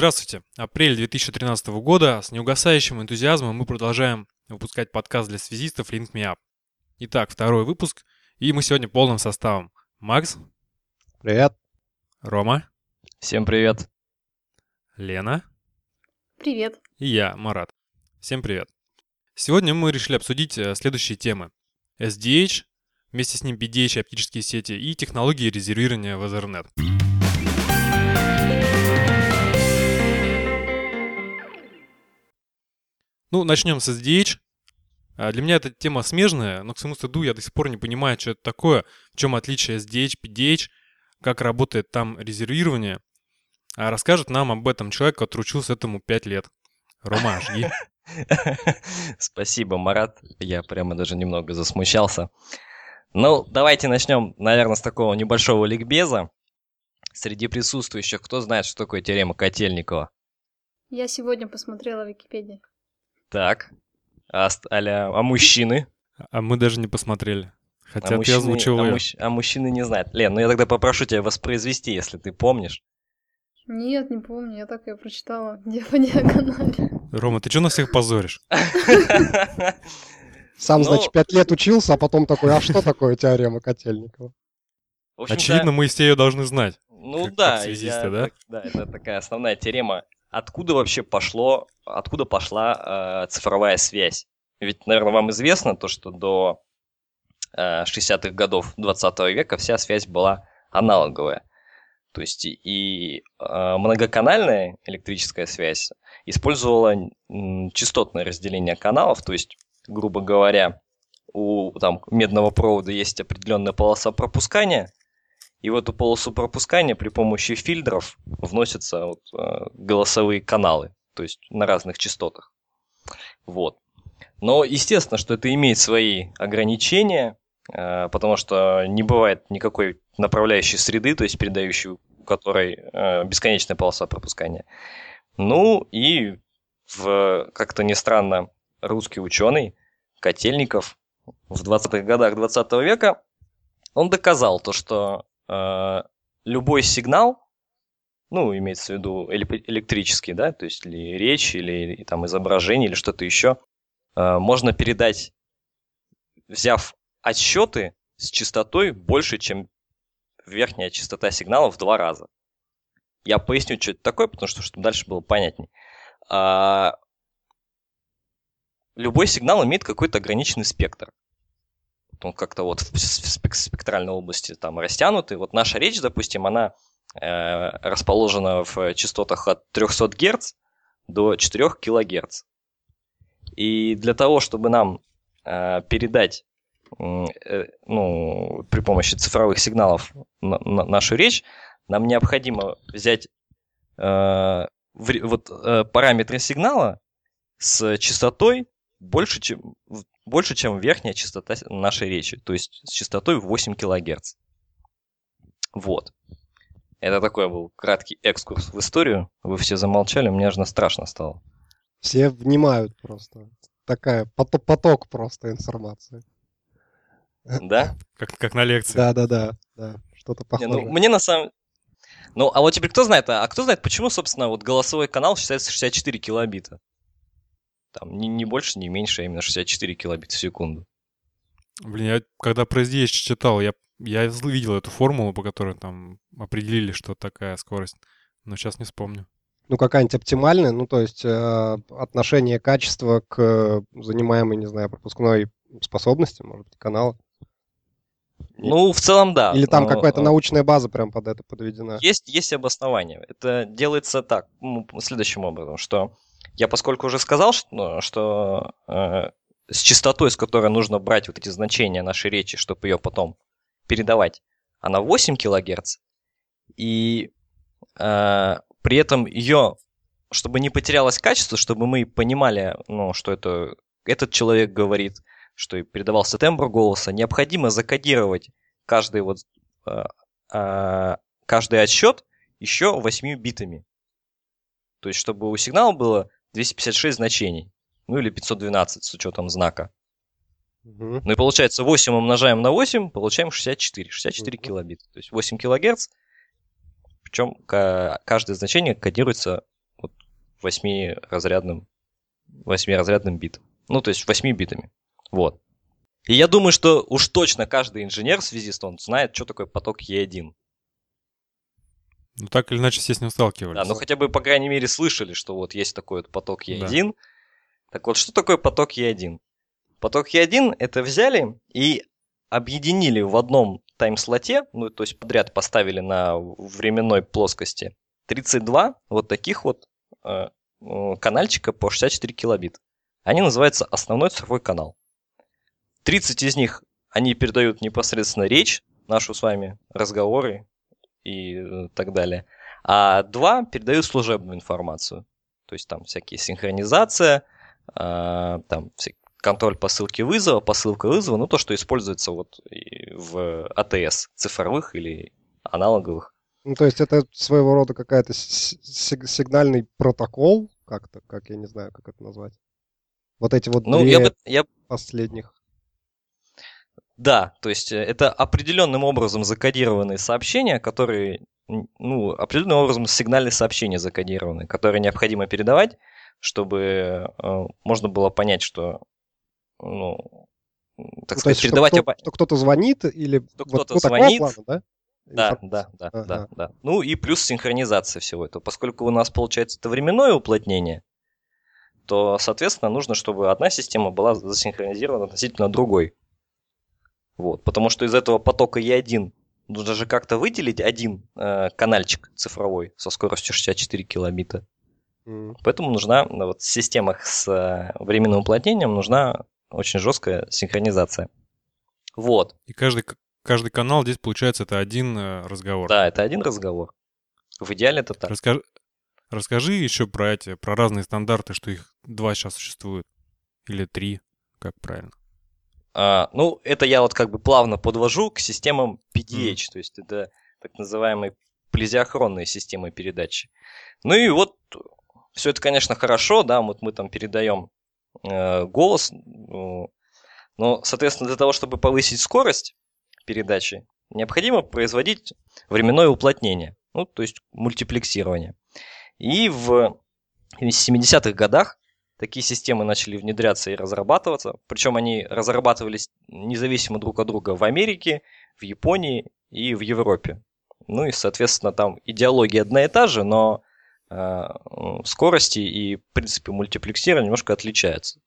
Здравствуйте. Апрель 2013 года. С неугасающим энтузиазмом мы продолжаем выпускать подкаст для связистов Link Me Up. Итак, второй выпуск. И мы сегодня полным составом. Макс. Привет. Рома. Всем привет. Лена. Привет. И я, Марат. Всем привет. Сегодня мы решили обсудить э, следующие темы. SDH, вместе с ним PDH и оптические сети и технологии резервирования в Ethernet. Ну, начнем с SDH. А, Для меня эта тема смежная, но к своему стыду я до сих пор не понимаю, что это такое, в чем отличие SDH, PDH, как работает там резервирование. А расскажет нам об этом человек, который учился этому 5 лет. Рома, жги. Спасибо, Марат. Я прямо даже немного засмущался. Ну, давайте начнем, наверное, с такого небольшого ликбеза. Среди присутствующих, кто знает, что такое теорема Котельникова? Я сегодня посмотрела в Википедии. Так. А, аля- а мужчины? А мы даже не посмотрели. Хотя а ты озвучил а, её. мужч- а мужчины не знают. Лен, ну я тогда попрошу тебя воспроизвести, если ты помнишь. Нет, не помню, я так ее прочитала где по диагонали. Рома, ты что на всех позоришь? Сам, Ну- значит, пять лет учился, а потом такой, а что такое теорема Котельникова? Очевидно, мы все ее должны знать. Ну да, я да? так- да, это такая основная теорема. Откуда вообще пошло, откуда пошла э, цифровая связь? Ведь, наверное, вам известно то, что до э, 60-х годов 20 века вся связь была аналоговая. То есть и, э, многоканальная электрическая связь использовала частотное разделение каналов, то есть, грубо говоря, у там, медного провода есть определенная полоса пропускания, и в эту полосу пропускания при помощи фильтров вносятся вот, э, голосовые каналы, то есть на разных частотах. Вот. Но естественно, что это имеет свои ограничения, э, потому что не бывает никакой направляющей среды, то есть передающей, у которой э, бесконечная полоса пропускания. Ну и в, как-то не странно, русский ученый Котельников в 20-х годах 20 века он доказал то, что э, любой сигнал, ну, имеется в виду эле- электрический, да, то есть или речь, или, и там изображение, или что-то еще, э, можно передать, взяв отсчеты с частотой больше, чем верхняя частота сигнала в два раза. Я поясню, что это такое, потому что чтобы дальше было понятней. А, любой сигнал имеет какой-то ограниченный спектр он как-то вот в спек- спектральной области там растянутый. Вот наша речь, допустим, она э, расположена в частотах от 300 Гц до 4 кГц. И для того, чтобы нам э, передать э, ну, при помощи цифровых сигналов на- на- нашу речь, нам необходимо взять э, вре- вот, э, параметры сигнала с частотой больше, чем, больше, чем верхняя частота нашей речи, то есть с частотой в 8 кГц. Вот. Это такой был краткий экскурс в историю. Вы все замолчали, мне аж страшно стало. Все внимают просто. Такая поток, поток просто информации. Да? Как, как на лекции. Да-да-да, да, что-то Не, похожее. ну, мне на самом... Ну, а вот теперь кто знает, а, а кто знает, почему, собственно, вот голосовой канал считается 64 килобита? Там не, не больше, не меньше, а именно 64 килобита в секунду. Блин, я когда про SDH читал, я, я видел эту формулу, по которой там определили, что такая скорость. Но сейчас не вспомню. Ну, какая-нибудь оптимальная, ну, то есть э, отношение качества к э, занимаемой, не знаю, пропускной способности, может быть, канала. Ну, в целом, да. Или там но, какая-то э, научная база прям под это подведена. Есть, есть обоснование. Это делается так, ну, следующим образом, что я поскольку уже сказал, что, ну, что э, с частотой, с которой нужно брать вот эти значения нашей речи, чтобы ее потом передавать, она 8 килогерц, и э, при этом ее, чтобы не потерялось качество, чтобы мы понимали, ну, что это этот человек говорит, что и передавался тембр голоса, необходимо закодировать каждый вот э, э, каждый отсчет еще 8 битами. То есть, чтобы у сигнала было 256 значений. Ну или 512 с учетом знака. Мгм. Ну и получается 8 умножаем на 8, получаем 64. 64 Мгм. килобита. То есть 8 килогерц. Причем каждое значение кодируется 8-разрядным, 8-разрядным битом. Ну, то есть 8 битами. Вот. И я думаю, что уж точно каждый инженер, связист, он знает, что такое поток Е1. Ну, так или иначе, все с ним сталкивались. Да, ну хотя бы, по крайней мере, слышали, что вот есть такой вот поток Е1. Да. Так вот, что такое поток Е1? Поток Е1 это взяли и объединили в одном тайм-слоте, ну, то есть подряд поставили на временной плоскости 32 вот таких вот э, канальчика по 64 килобит. Они называются основной цифровой канал. 30 из них, они передают непосредственно речь, нашу с вами, разговоры и э, так далее. А два передают служебную информацию. То есть там всякие синхронизация, э, там контроль посылки вызова, посылка вызова, ну то, что используется вот в АТС цифровых или аналоговых. Ну, то есть это своего рода какая-то сигнальный протокол, как-то, как я не знаю, как это назвать. Вот эти вот ну, две я бы, я... последних. Да, то есть э, это определенным образом закодированные сообщения, которые, ну, определенным образом сигнальные сообщения закодированы, которые необходимо передавать, чтобы э, можно было понять, что, ну, так ну, сказать, есть, передавать... Что, кто, кто-то звонит или... Что вот кто-то звонит, плана, да? Да, да, да, ага. да, да. Ну и плюс синхронизация всего этого. Поскольку у нас получается это временное уплотнение, то, соответственно, нужно, чтобы одна система была засинхронизирована относительно другой. Вот, потому что из этого потока E1 нужно же как-то выделить один э, канальчик цифровой со скоростью 64 килобита. Mm. Поэтому нужна ну, вот, в системах с э, временным уплотнением нужна очень жесткая синхронизация. Вот. И каждый, каждый канал здесь, получается, это один э, разговор. Да, это один разговор. В идеале это так. Расскажи, расскажи еще про эти, про разные стандарты, что их два сейчас существует. Или три, как правильно. А, ну, это я вот как бы плавно подвожу к системам PDH, mm. то есть это так называемые плезиохронные системы передачи. Ну и вот все это, конечно, хорошо, да, вот мы там передаем э, голос, э, но, соответственно, для того, чтобы повысить скорость передачи, необходимо производить временное уплотнение, ну, то есть мультиплексирование. И в 70-х годах такие системы начали внедряться и разрабатываться. Причем они разрабатывались независимо друг от друга в Америке, в Японии и в Европе. Ну и, соответственно, там идеология одна и та же, но э, скорости и принципы мультиплексирования немножко отличаются.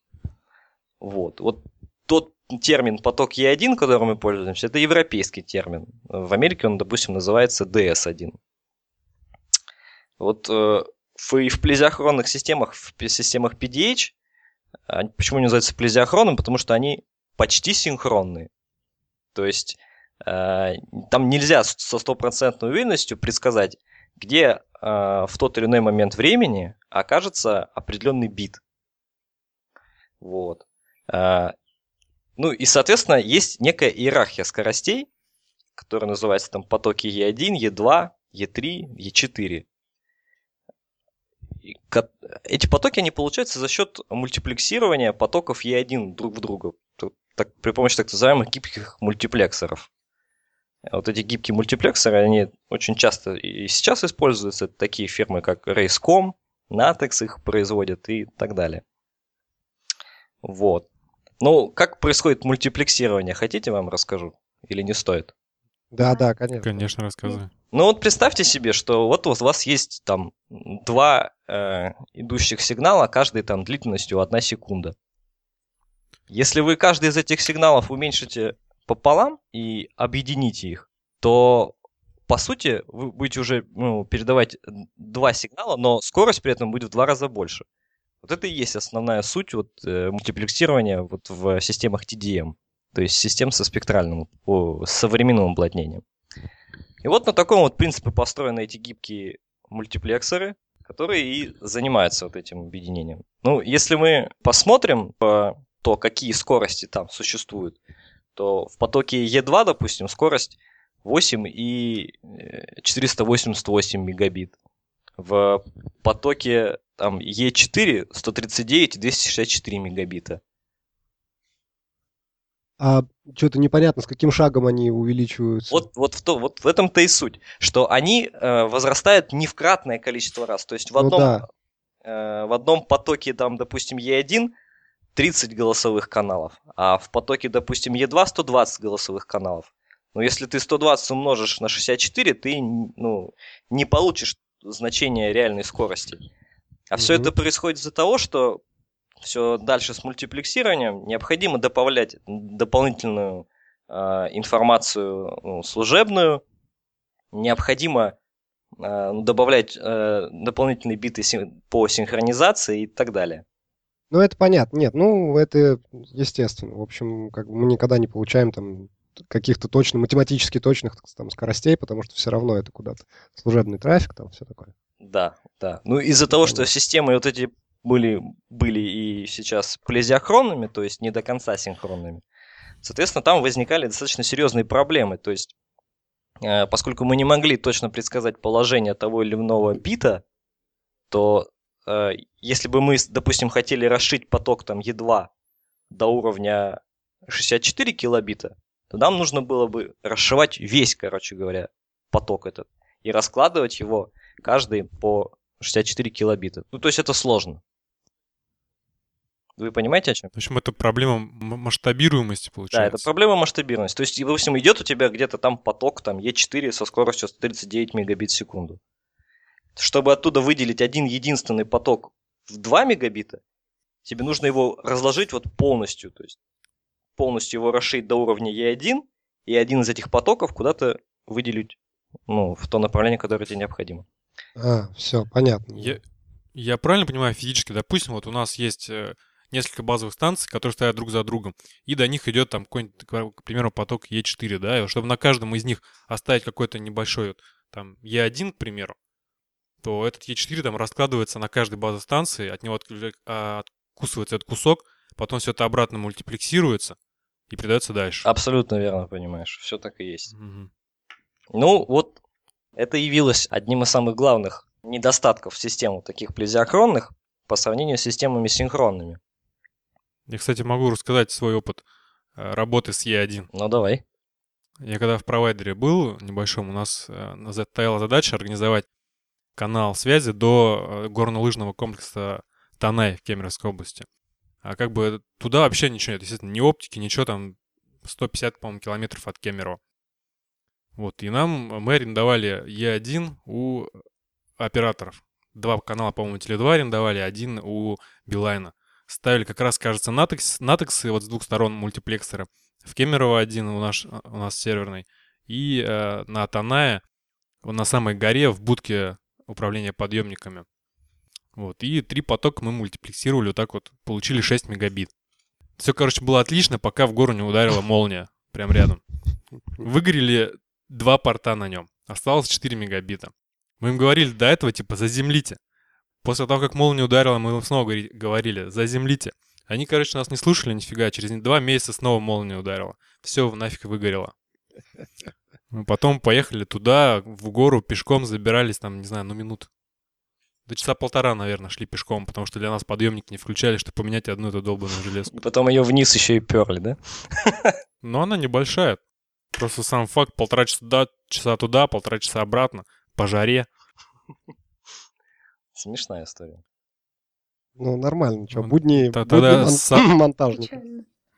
Вот. Вот тот термин поток E1, которым мы пользуемся, это европейский термин. В Америке он, допустим, называется DS1. Вот э, в, и в плезиохронных системах, в системах PDH, почему они называются плезиохронным? Потому что они почти синхронные. То есть э, там нельзя со стопроцентной уверенностью предсказать, где э, в тот или иной момент времени окажется определенный бит. Вот. Э, ну и, соответственно, есть некая иерархия скоростей, которая называется там потоки E1, E2, E3, E4 эти потоки, они получаются за счет мультиплексирования потоков E1 друг в друга. Так, при помощи так называемых гибких мультиплексоров. Вот эти гибкие мультиплексоры, они очень часто и сейчас используются. Такие фирмы, как Racecom, Natex их производят и так далее. Вот. Ну, как происходит мультиплексирование, хотите, вам расскажу? Или не стоит? Да, да, конечно. Конечно, рассказывай. Ну вот представьте себе, что вот у вас есть там два э, идущих сигнала, каждый там длительностью 1 секунда. Если вы каждый из этих сигналов уменьшите пополам и объедините их, то по сути вы будете уже ну, передавать два сигнала, но скорость при этом будет в два раза больше. Вот это и есть основная суть вот, э, мультиплексирования вот в системах TDM то есть систем со спектральным, с современным уплотнением. И вот на таком вот принципе построены эти гибкие мультиплексоры, которые и занимаются вот этим объединением. Ну, если мы посмотрим по то, какие скорости там существуют, то в потоке E2, допустим, скорость 8 и 488 э, мегабит. В потоке там E4 139 и 264 мегабита а что-то непонятно, с каким шагом они увеличиваются. Вот, вот, в, то, вот в этом-то и суть, что они э, возрастают не в кратное количество раз. То есть в ну одном, ну, да. э, в одном потоке, там, допустим, E1 30 голосовых каналов, а в потоке, допустим, E2 120 голосовых каналов. Но если ты 120 умножишь на 64, ты ну, не получишь значение реальной скорости. А mm-hmm. все это происходит из-за того, что все дальше с мультиплексированием необходимо добавлять дополнительную э, информацию ну, служебную, необходимо э, добавлять э, дополнительные биты по синхронизации и так далее. Ну, это понятно. Нет, ну, это естественно. В общем, как бы мы никогда не получаем там каких-то точно, математически точных там, скоростей, потому что все равно это куда-то служебный трафик, там все такое. Да, да. Ну, из-за того, что системы вот эти были, были и сейчас полизиохронными, то есть не до конца синхронными, соответственно, там возникали достаточно серьезные проблемы. То есть, э, поскольку мы не могли точно предсказать положение того или иного бита, то э, если бы мы, допустим, хотели расшить поток там E2 до уровня 64 килобита, то нам нужно было бы расшивать весь, короче говоря, поток этот и раскладывать его каждый по 64 килобита. Ну, то есть это сложно. Вы понимаете, о чем? В общем, это проблема масштабируемости, получается. Да, это проблема масштабируемости. То есть, допустим, идет у тебя где-то там поток, там, E4 со скоростью 139 мегабит в секунду. Чтобы оттуда выделить один единственный поток в 2 мегабита, тебе нужно его разложить вот полностью, то есть полностью его расширить до уровня E1, и один из этих потоков куда-то выделить ну, в то направление, которое тебе необходимо. А, все, понятно. Я, я правильно понимаю физически, допустим, вот у нас есть э, несколько базовых станций, которые стоят друг за другом, и до них идет там какой-нибудь, к примеру, поток E4, да, и чтобы на каждом из них оставить какой-то небольшой там E1, к примеру, то этот E4 там раскладывается на каждой базе станции, от него а, откусывается этот кусок, потом все это обратно мультиплексируется и передается дальше. Абсолютно верно понимаешь, все так и есть. Угу. Ну, вот это явилось одним из самых главных недостатков систем таких плезиохронных по сравнению с системами синхронными. Я, кстати, могу рассказать свой опыт э, работы с Е1. Ну, давай. Я когда в провайдере был небольшом, у нас э, стояла задача организовать канал связи до э, горнолыжного комплекса Танай в Кемеровской области. А как бы туда вообще ничего нет, естественно, ни оптики, ничего там 150, по-моему, километров от Кемерово. Вот, и нам мы арендовали Е1 у операторов. Два канала, по-моему, Теле2 арендовали, один у Билайна. Ставили как раз, кажется, Натекс, Натексы вот с двух сторон мультиплексоры. В Кемерово один у нас, у нас серверный. И э, на Танае, на самой горе, в будке управления подъемниками. Вот, и три потока мы мультиплексировали, вот так вот, получили 6 мегабит. Все, короче, было отлично, пока в гору не ударила молния, прям рядом. Выгорели два порта на нем. Осталось 4 мегабита. Мы им говорили до этого, типа, заземлите. После того, как молния ударила, мы им снова говорили, заземлите. Они, короче, нас не слушали нифига. Через два месяца снова молния ударила. Все нафиг выгорело. Мы потом поехали туда, в гору, пешком забирались, там, не знаю, ну минут. До часа полтора, наверное, шли пешком, потому что для нас подъемник не включали, чтобы поменять одну эту долбанную железку. Потом ее вниз еще и перли, да? Но она небольшая. Просто сам факт, полтора часа туда, часа туда, полтора часа обратно, по жаре. Смешная история. Ну, нормально, что, будни, Т- тогда будни мон- со... монтажник.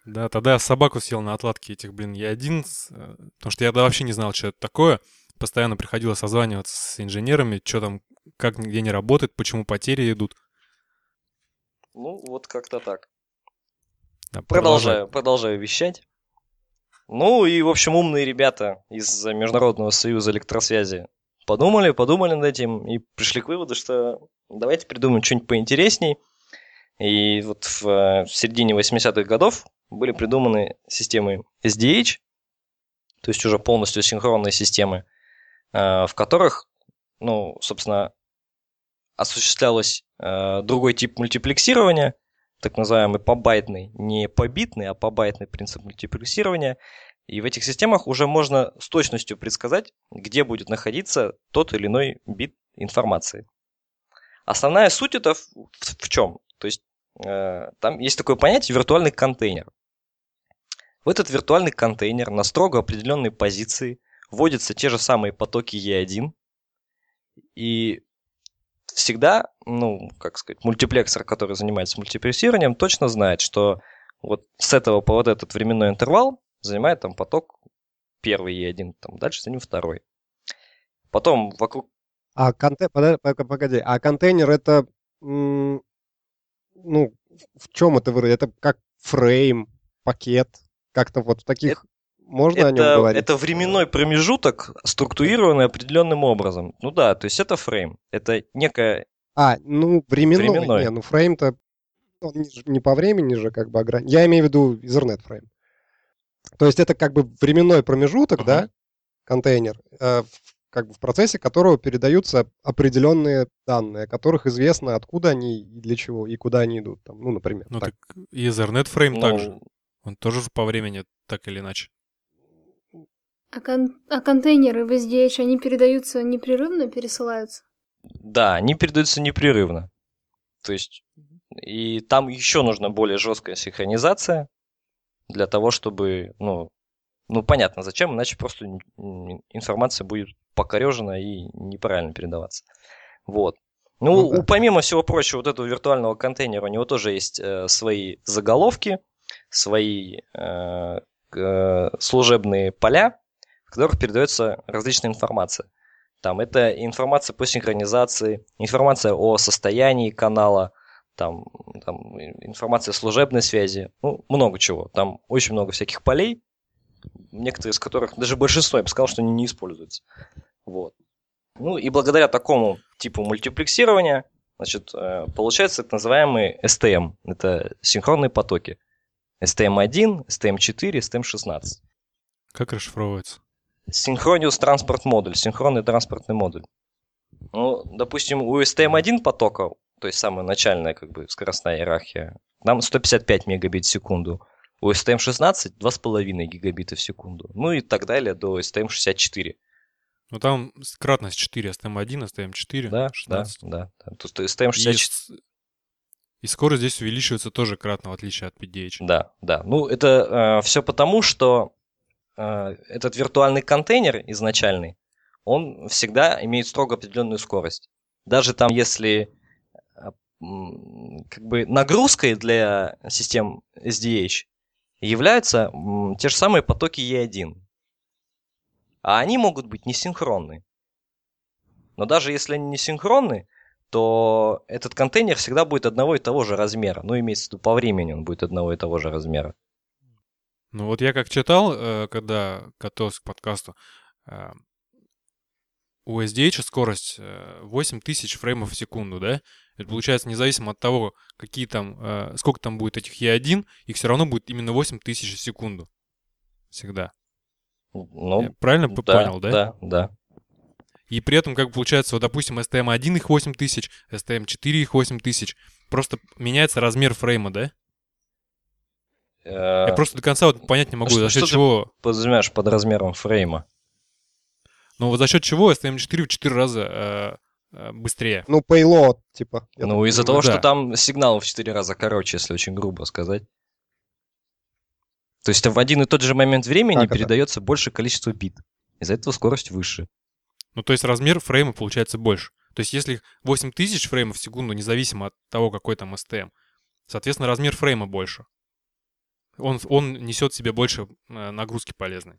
Да, тогда я собаку съел на отладке этих, блин, я один, э, потому что я вообще не знал, что это такое. Постоянно приходилось созваниваться с инженерами, что там, как нигде не работает, почему потери идут. Ну, вот как-то так. Да, продолжаю, продолжаю вещать. Ну и, в общем, умные ребята из Международного союза электросвязи подумали, подумали над этим и пришли к выводу, что давайте придумаем что-нибудь поинтересней. И вот в, в середине 80-х годов были придуманы системы SDH, то есть уже полностью синхронные системы, э, в которых, ну, собственно, осуществлялось э, другой тип мультиплексирования – так называемый побайтный, не побитный, а побайтный принцип мультиплексирования. И в этих системах уже можно с точностью предсказать, где будет находиться тот или иной бит информации. Основная суть это в, в чем? То есть э, там есть такое понятие виртуальный контейнер. В этот виртуальный контейнер на строго определенной позиции вводятся те же самые потоки E1, и всегда, ну, как сказать, мультиплексор, который занимается мультиплексированием, точно знает, что вот с этого по вот этот временной интервал занимает там поток первый и один, там дальше за ним второй. Потом вокруг... А конте... погоди, а контейнер это, ну, в чем это выразить? Это как фрейм, пакет, как-то вот в таких... Это, можно это, о нем говорить? Это временной промежуток, структурированный определенным образом. Ну да, то есть это фрейм. Это некая... А, ну, временной. временной. Не, ну фрейм-то он не по времени же как бы ограничен. Я имею в виду Ethernet фрейм. То есть это как бы временной промежуток, uh-huh. да, контейнер, э, как бы в процессе которого передаются определенные данные, о которых известно, откуда они и для чего, и куда они идут. Там, ну, например. Ну, так, так Ethernet фрейм ну, также. Он тоже по времени, так или иначе. А, кон- а контейнеры в SDH, они передаются непрерывно, пересылаются? Да, они передаются непрерывно. То есть, и там еще нужна более жесткая синхронизация для того, чтобы, ну, ну понятно, зачем, иначе просто информация будет покорежена и неправильно передаваться. Вот. Ну, ну да. помимо всего прочего, вот этого виртуального контейнера, у него тоже есть э, свои заголовки, свои э, э, служебные поля, в которых передается различная информация. Там это информация по синхронизации, информация о состоянии канала, там, там информация о служебной связи, ну, много чего. Там очень много всяких полей, некоторые из которых, даже большинство, я бы сказал, что они не используются. Вот. Ну и благодаря такому типу мультиплексирования, значит, э, получается так называемый STM. Это синхронные потоки. STM1, STM4, STM16. Как расшифровывается? Синхрониус транспорт модуль, синхронный транспортный модуль. Ну, допустим, у STM1 потока, то есть самая начальная как бы скоростная иерархия, нам 155 мегабит в секунду. У STM16 2,5 гигабита в секунду. Ну и так далее до STM64. Ну там кратность 4, STM1, STM4, да, 16. Да, да. То есть STM64... И, и скорость здесь увеличивается тоже кратно, в отличие от PDH. Да, да. Ну это э, все потому, что э, этот виртуальный контейнер изначальный, он всегда имеет строго определенную скорость. Даже там, если э, как бы нагрузкой для систем SDH являются те же самые потоки E1. А они могут быть несинхронны. Но даже если они не синхронны, то этот контейнер всегда будет одного и того же размера. Ну, имеется в виду по времени он будет одного и того же размера. Ну вот я как читал, э, когда готовился к подкасту, э, у SDH скорость 8000 э, фреймов в секунду, да? Это получается, независимо от того, какие там, э, сколько там будет этих E1, их все равно будет именно 8000 в секунду. Всегда. Ну, Я правильно да, понял, да? Да, да. И при этом, как получается, вот, допустим, STM1 их 8000, STM4 их 8000. Просто меняется размер фрейма, да? Я э, просто до конца вот понять не могу, что, за счет что чего... Ты подразумеваешь под размером фрейма? Ну, вот за счет чего STM4 в 4 раза э, быстрее? Ну, payload, типа. Ну, из-за того, да. что там сигнал в 4 раза короче, если очень грубо сказать. То есть в один и тот же момент времени как передается это? больше количество бит. Из-за этого скорость выше. Ну, то есть размер фрейма получается больше. То есть если 8000 фреймов в секунду, независимо от того, какой там STM, соответственно, размер фрейма больше. Он, он несет в себе больше э, нагрузки полезной.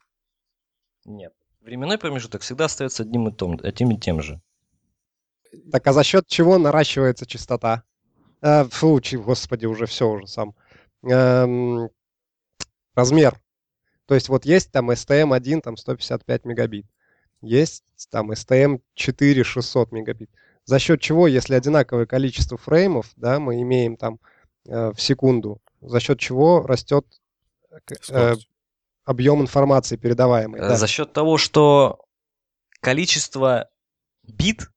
Нет. Временной промежуток всегда остается одним и, том, одним и тем же. Так а за счет чего наращивается частота? Э, фу, господи, уже все уже сам. Эм, размер. То есть вот есть там STM1, там 155 мегабит. Есть там STM4 600 мегабит. За счет чего, если одинаковое количество фреймов, да, мы имеем там э, в секунду, за счет чего растет э, объем информации передаваемой? Да. За счет того, что количество бит,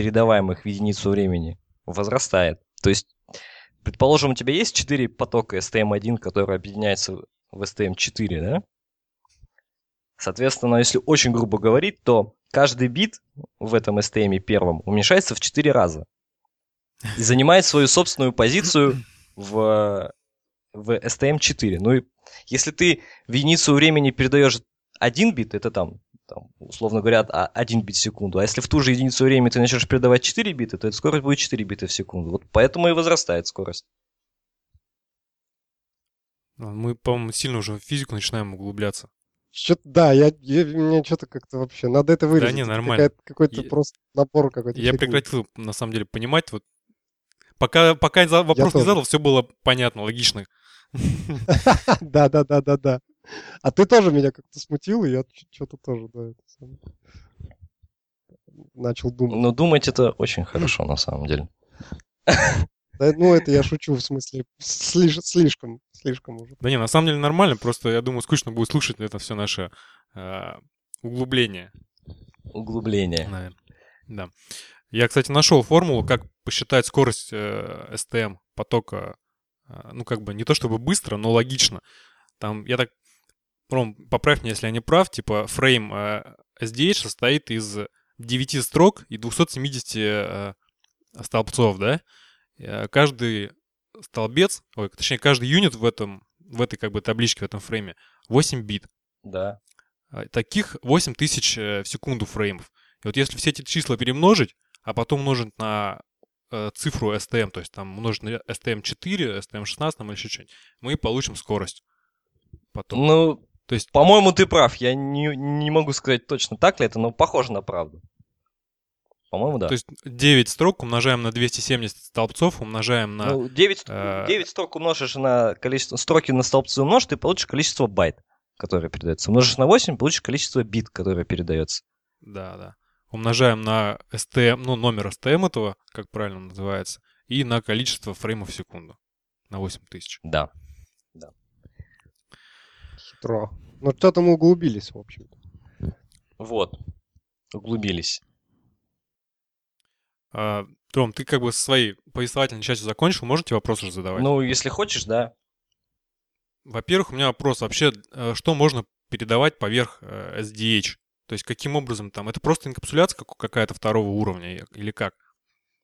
передаваемых в единицу времени, возрастает. То есть, предположим, у тебя есть 4 потока STM1, которые объединяются в STM4, да? Соответственно, если очень грубо говорить, то каждый бит в этом STM первом уменьшается в 4 раза. И занимает свою собственную позицию в, в STM4. Ну и если ты в единицу времени передаешь один бит, это там там, условно говоря, 1 бит в секунду. А если в ту же единицу времени ты начнешь передавать 4 бита, то эта скорость будет 4 бита в секунду. Вот поэтому и возрастает скорость. Мы, по-моему, сильно уже в физику начинаем углубляться. Что-то, да, я, я, мне что-то как-то вообще, надо это вырезать. Да не, нормально. Какой-то я, просто набор какой-то. Я прекратил, на самом деле, понимать, вот, пока, пока вопрос не задал, все было понятно, логично. Да-да-да-да-да. А ты тоже меня как-то смутил, и я что-то тоже, да, начал думать. Ну, думать это очень хорошо, на самом деле. Да, ну, это я шучу, в смысле, слиш, слишком, слишком уже. Да не, на самом деле нормально, просто я думаю, скучно будет слушать это все наше э, углубление. Углубление. Наверное. Да. Я, кстати, нашел формулу, как посчитать скорость э, STM потока, э, ну, как бы не то чтобы быстро, но логично. Там, я так, Ром, поправь меня, если я не прав, типа фрейм э, SDH состоит из 9 строк и 270 э, столбцов, да? Э, каждый столбец, ой, точнее, каждый юнит в этом, в этой как бы табличке, в этом фрейме 8 бит. Да. А, таких 8 тысяч в секунду фреймов. И вот если все эти числа перемножить, а потом умножить на цифру STM, то есть там умножить на STM4, STM16 или еще что-нибудь, мы получим скорость. Потом. Ну, то есть... по-моему, ты прав. Я не, не могу сказать точно так ли это, но похоже на правду. По-моему, да. То есть 9 строк умножаем на 270 столбцов, умножаем на... Ну, 9, э... 9 строк умножишь на количество... Строки на столбцы умножишь, ты получишь количество байт, которое передается. Умножишь на 8, получишь количество бит, которое передается. Да, да. Умножаем на STM, ну, номер STM этого, как правильно называется, и на количество фреймов в секунду. На 8000. Да. Да. Хитро. Ну, что-то мы углубились, в общем-то. Вот. Углубились. А, Том, ты как бы со своей повествовательной частью закончил, можете вопросы уже задавать? Ну, если хочешь, да. Во-первых, у меня вопрос вообще, э, что можно передавать поверх э, SDH? То есть каким образом там? Это просто инкапсуляция какая-то второго уровня или как?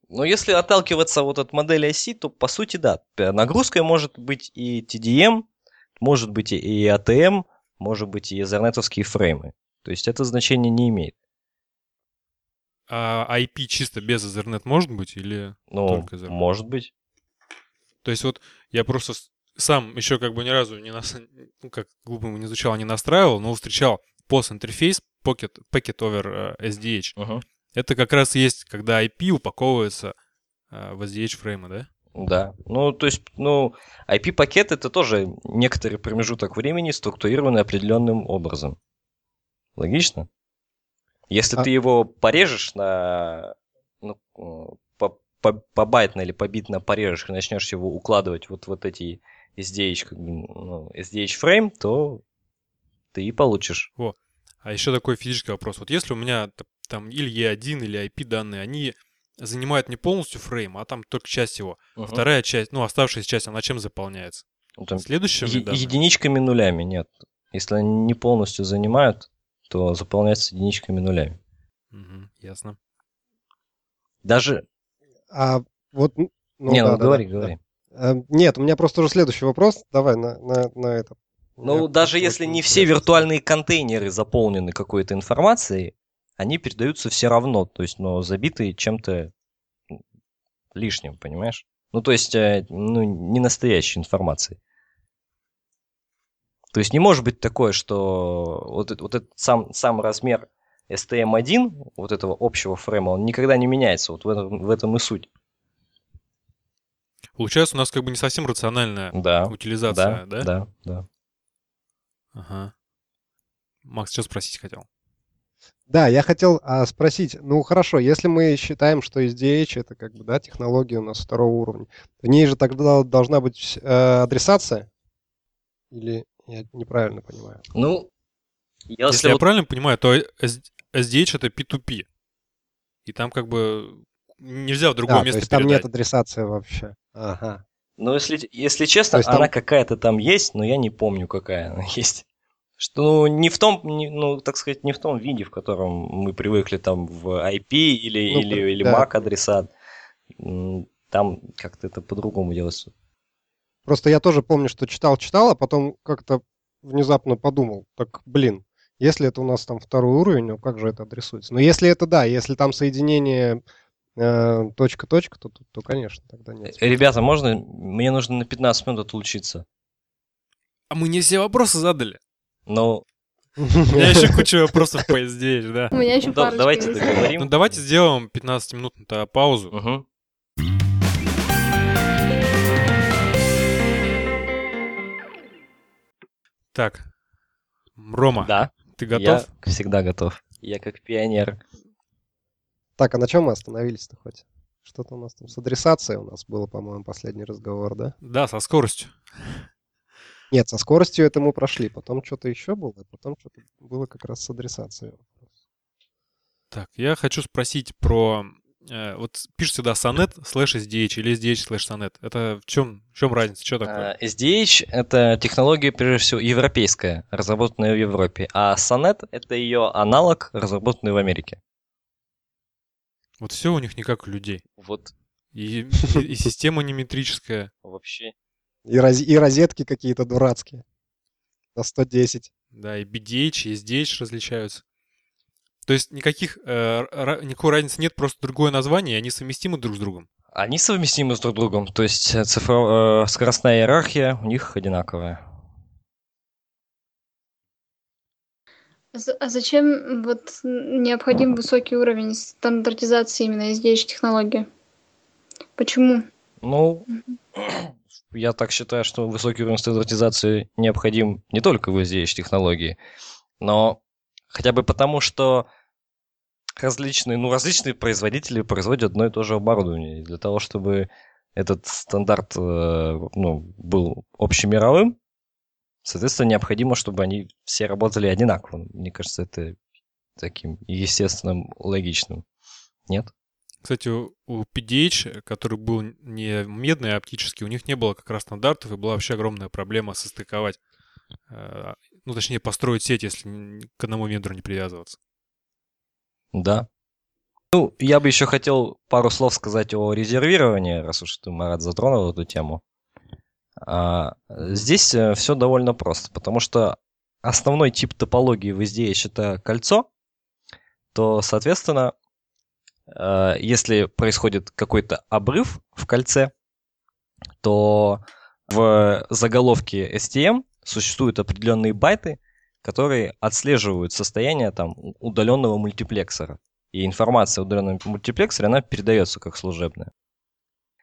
Ну, если отталкиваться вот от модели оси, то по сути да. Нагрузкой может быть и TDM, может быть и ATM, может быть и Ethernet фреймы. То есть это значение не имеет. А IP чисто без Ethernet может быть или ну, только Ethernet? может быть. То есть вот я просто сам еще как бы ни разу не нас, ну, как глупо не звучало, не настраивал, но встречал POS интерфейс Pocket, Packet over SDH. Uh-huh. Это как раз есть, когда IP упаковывается uh, в SDH фреймы, да? Да. Ну, то есть, ну, IP-пакет это тоже некоторый промежуток времени, структурированный определенным образом. Логично? Если а... ты его порежешь на ну, по, по, по байтно или по битно порежешь и начнешь его укладывать вот, вот эти SDH, ну, SDH фрейм, то ты и получишь. О, а еще такой физический вопрос. Вот если у меня там или E1, или IP данные, они занимают не полностью фрейм, а там только часть его. Угу. Вторая часть, ну, оставшаяся часть, она чем заполняется? Ну, там Следующими е- Единичками нулями, нет. Если они не полностью занимают, то заполняется единичками нулями. Угу, ясно. Даже... А вот... Ну, не, да, ну да, говори, да, говори. Да. А, нет, у меня просто уже следующий вопрос. Давай на, на, на это. Ну, Я даже если не все виртуальные контейнеры заполнены какой-то информацией, они передаются все равно, то есть, но забиты чем-то лишним, понимаешь? Ну, то есть, э, ну, не настоящей информацией. То есть не может быть такое, что вот, вот этот сам, сам размер STM1, вот этого общего фрейма, он никогда не меняется. Вот в этом, в этом и суть. Получается, у нас как бы не совсем рациональная да, утилизация, да? Да, да, да. Ага. Макс, что спросить хотел? Да, я хотел а, спросить, ну хорошо, если мы считаем, что SDH это как бы, да, технология у нас второго уровня, в ней же тогда должна быть э, адресация? Или я неправильно понимаю. Ну, если, если вот... я правильно понимаю, то SDH это P2P. И там как бы нельзя в другое а, место то есть там нет адресации вообще. Ага. Ну, если, если честно, она там... какая-то там есть, но я не помню, какая она есть. Что ну, не в том, не, ну, так сказать, не в том виде, в котором мы привыкли там в IP или, ну, или, или да. MAC адресат. Там как-то это по-другому делается. Просто я тоже помню, что читал-читал, а потом как-то внезапно подумал, так, блин, Если это у нас там второй уровень, ну как же это адресуется? Но если это да, если там соединение э, точка-точка, то, то, то, конечно, тогда нет. Э, ребята, можно? Мне нужно на 15 минут отлучиться. А мы не все вопросы задали. Ну, У меня еще куча вопросов по SDH, да. У меня еще Ну, парочка давайте договорим. Ну давайте сделаем 15-минутную паузу. Так, Рома, Да, ты я готов? всегда готов. Я как пионер. Так, а на чем мы остановились-то хоть? Что-то у нас там с адресацией у нас было, по-моему, последний разговор, да? Да, со скоростью. Нет, со скоростью это мы прошли. Потом что-то еще было, а потом что-то было как раз с адресацией. Так, я хочу спросить про... э, вот пишешь сюда сонет слэш SDH или SDH слэш сонет. Это в чем, в чем разница? Что такое? SDH — это технология, прежде всего, европейская, разработанная в Европе. А Sonnet — это ее аналог, разработанный в Америке. Вот все у них не как у людей. Вот И, и- и система не метрическая. вообще. И, роз- и розетки какие-то дурацкие. На 110. Да, и BDH, и SDH различаются. То есть никаких, э, никакой разницы нет, просто другое название, и они совместимы друг с другом. Они совместимы с друг другом, то есть э, цифро- э, скоростная иерархия у них одинаковая. А А зачем вот необходим высокий уровень стандартизации именно SDH технологии? Почему? Ну, я так считаю, что высокий уровень стандартизации необходим не только в SDH технологии, но хотя бы потому, что различные, ну, различные производители производят одно и то же оборудование. И для того, чтобы этот стандарт э, ну, был общемировым, соответственно, необходимо, чтобы они все работали одинаково. Мне кажется, это таким естественным, логичным. Нет? Кстати, у PDH, который был не медный, а оптический, у них не было как раз стандартов, и была вообще огромная проблема состыковать, э, ну, точнее, построить сеть, если к одному вендору не привязываться. Да. Ну, я бы еще хотел пару слов сказать о резервировании, раз уж ты, Марат, затронул эту тему. А, здесь все довольно просто, потому что основной тип топологии в SDH это кольцо, то, соответственно, э, если происходит какой-то обрыв в кольце, то в заголовке STM существуют определенные байты, которые отслеживают состояние там удаленного мультиплексора. И информация о удаленном мультиплексоре, она передается как служебная.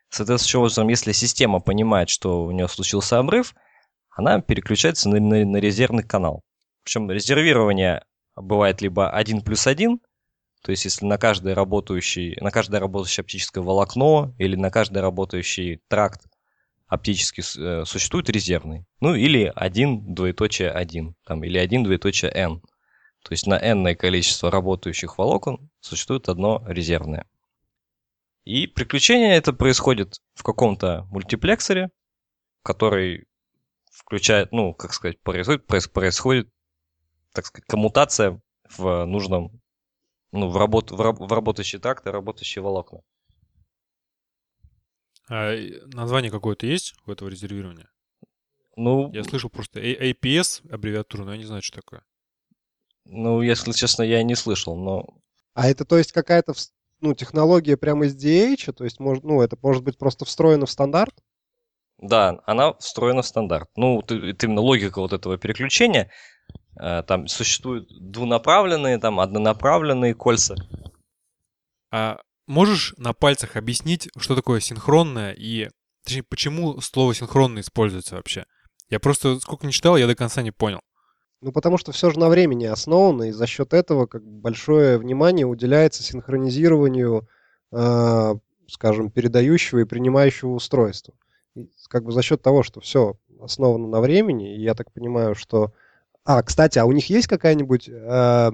Соответственно, образом, если система понимает, что у нее случился обрыв, она переключается на, на- на резервный канал. Причем резервирование бывает либо 1 плюс 1, то есть если на каждое работающий, на каждое работающее оптическое волокно или на каждый работающий тракт оптически э, существует резервный. Ну или 1 двоеточие 1, там, или 1 двоеточие n. То есть на n количество работающих волокон существует одно резервное. И приключение это происходит в каком-то мультиплексоре, который включает, ну, как сказать, происходит, проис- происходит так сказать, коммутация в нужном, ну, в, работ, в, раб- в работающий тракт и работающие волокна. А название какое-то есть у этого резервирования? Ну, Я слышал просто A- APS аббревиатуру, но я не знаю, что такое. ну, если честно, я не слышал, но А это, то есть, какая-то ну, технология прямо из DH, то есть, может, ну, это может быть просто встроено в стандарт? Да, она встроена в стандарт. Ну, это именно логика вот этого переключения. Э, Там существуют двунаправленные, там однонаправленные кольца. А можешь на пальцах объяснить, что такое синхронное и... Точнее, почему слово синхронно используется вообще? Я просто сколько не читал, я до конца не понял. Ну, потому что все же на времени основано, и за счет этого как большое внимание уделяется синхронизированию, э, скажем, передающего и принимающего устройства. И как бы за счет того, что все основано на времени, и я так понимаю, что... А, кстати, а у них есть какая-нибудь э,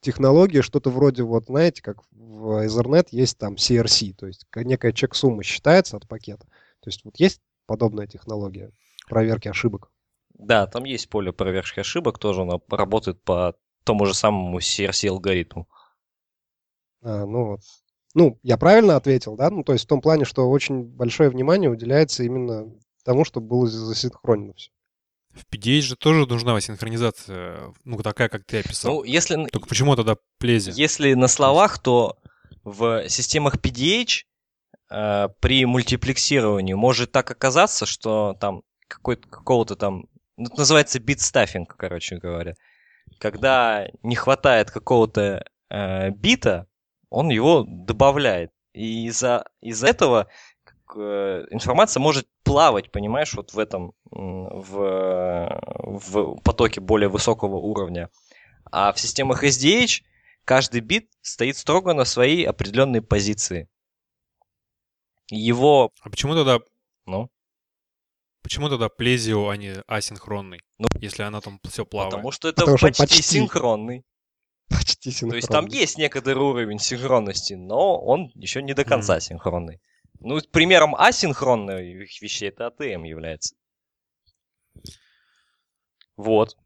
технология, что-то вроде, вот, знаете, как в Ethernet есть там CRC, то есть ка- некая чек-сумма считается от пакета. То есть вот есть подобная технология проверки ошибок? Да, там есть поле проверки ошибок, тоже оно работает по тому же самому CRC-алгоритму. А, ну, вот. ну, я правильно ответил, да? Ну, то есть в том плане, что очень большое внимание уделяется именно тому, чтобы было за- засинхронено все. В PDH же тоже нужна синхронизация, ну, такая, как ты описал. Ну, если, Только почему тогда плези? если на словах, то в системах PDH э, при мультиплексировании может так оказаться, что там какой-то, какого-то там, ну, это называется bit stuffing, короче говоря. Когда не хватает какого-то э, бита, он его добавляет. И из-за из этого информация может плавать, понимаешь, вот в этом, в, в потоке более высокого уровня. А в системах SDH каждый бит стоит строго на своей определенной позиции. Его, А почему тогда, ну, почему тогда плезио, а не асинхронный? Ну, если она там все плавает. потому что это Потому почти, почти. синхронный. Почти То есть там есть некоторый уровень синхронности, но он еще не до конца синхронный. Ну, примером асинхронных вещей это АТМ является. Вот.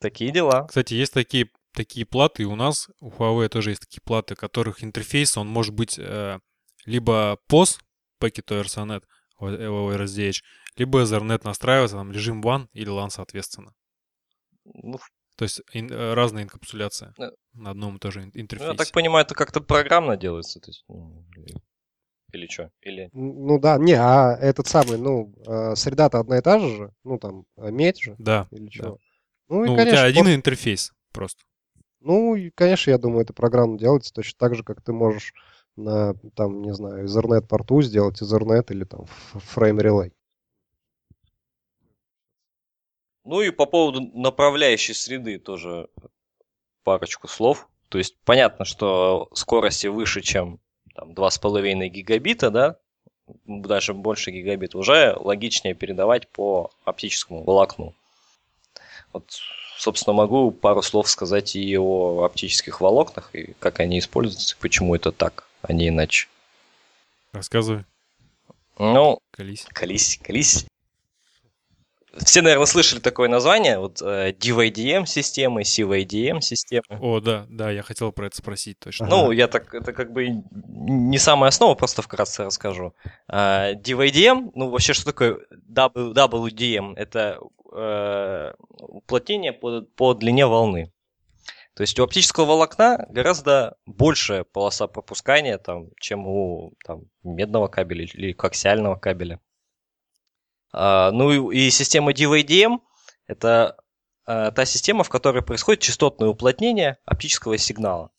Такие дела. Кстати, есть такие, такие платы, и у нас, у Huawei тоже есть такие платы, которых интерфейс, он может быть э, либо POS, Packet Ethernet, RSDH, либо Ethernet настраивается, там режим WAN или LAN, соответственно. Ну, То есть ин- э, разная инкапсуляция Э. на одном и том же ин- ну, интерфейсе. я так понимаю, это как-то программно делается. То есть, ну, или, что? Или... Ну да, не, а этот самый, ну, э, среда-то одна и та же же, ну там, э, медь же, Да. или да. чего. Ну, и, Ну, у конечно, тебя один пос- интерфейс просто. Ну, и, конечно, я думаю, это программно делается точно так же, как ты можешь на, там, не знаю, Ethernet порту сделать Ethernet или там фрейм релей. Ну и по поводу направляющей среды тоже парочку слов. То есть понятно, что скорости выше, чем там, 2,5 гигабита, да, даже больше гигабит, уже логичнее передавать по оптическому волокну. Вот, собственно, могу пару слов сказать и о оптических волокнах, и как они используются, и почему это так, а не иначе. Рассказывай, Ну, колись. Колись, колись. Все, наверное, слышали такое название, вот э, DVDM системы, CVDM системы. О, да, да, я хотел про это спросить точно. Ну, я так, это как бы не самая основа, просто вкратце расскажу. А, DVDM, ну вообще что такое WDM? Это э, уплотнение по, по длине волны. То есть у оптического волокна гораздо большая полоса пропускания, там, чем у там, медного кабеля или коаксиального кабеля. А, ну и, система DVDM это э, та система, в которой происходит частотное уплотнение оптического сигнала.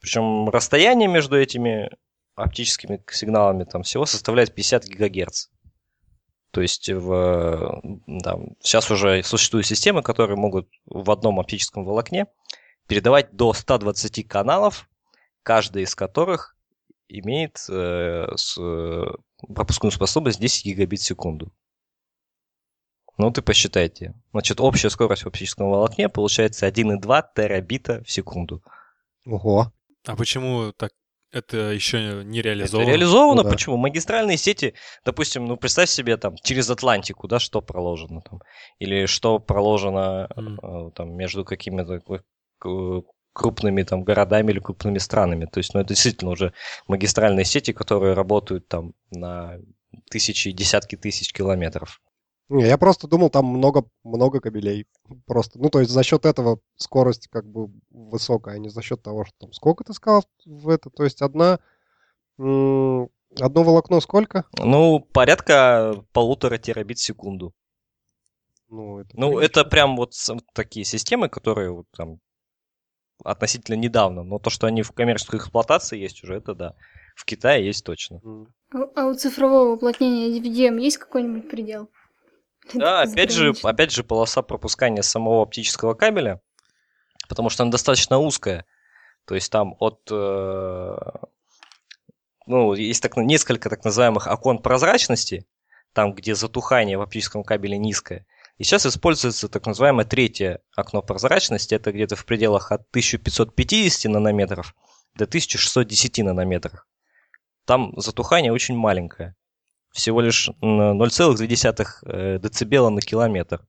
Причем расстояние между этими оптическими сигналами там всего составляет 50 гигагерц. То есть в, там, сейчас уже существуют системы, которые могут в одном оптическом волокне передавать до 120 каналов, каждый из которых имеет э, с, э, пропускную способность 10 гигабит в секунду. Ну, ты посчитайте. Значит, общая скорость в оптическом волокне получается 1,2 терабита в секунду. Ого. А почему так это еще не Это реализовано? реализовано. Ну да. Почему? Магистральные сети, допустим, ну представь себе там через Атлантику, да, что проложено там, или что проложено э, там между какими-то крупными там городами или крупными странами. То есть, ну это действительно уже магистральные сети, которые работают там на тысячи, десятки тысяч километров. Не, я просто думал, там много, много кабелей. Просто, ну, то есть за счет этого скорость как бы высокая, а не за счет того, что там... Сколько ты сказал в это? То есть одна... Одно волокно сколько? Ну, порядка полутора терабит в секунду. Ну, это, Ну, это прям вот такие системы, которые вот там относительно недавно. Но то, что они в коммерческой эксплуатации есть уже, это да. В Китае есть точно. А, а у цифрового уплотнения DVDM есть какой-нибудь предел? Да, опять же, опять же, полоса пропускания самого оптического кабеля, потому что она достаточно узкая. То есть там от... э, ну, есть так, несколько так называемых окон прозрачности, там, где затухание в оптическом кабеле низкое. И сейчас используется так называемое третье окно прозрачности. Это где-то в пределах от 1550 нанометров до 1610 нанометров. Там затухание очень маленькое. Всего лишь м, 0,2 э, децибела на километр.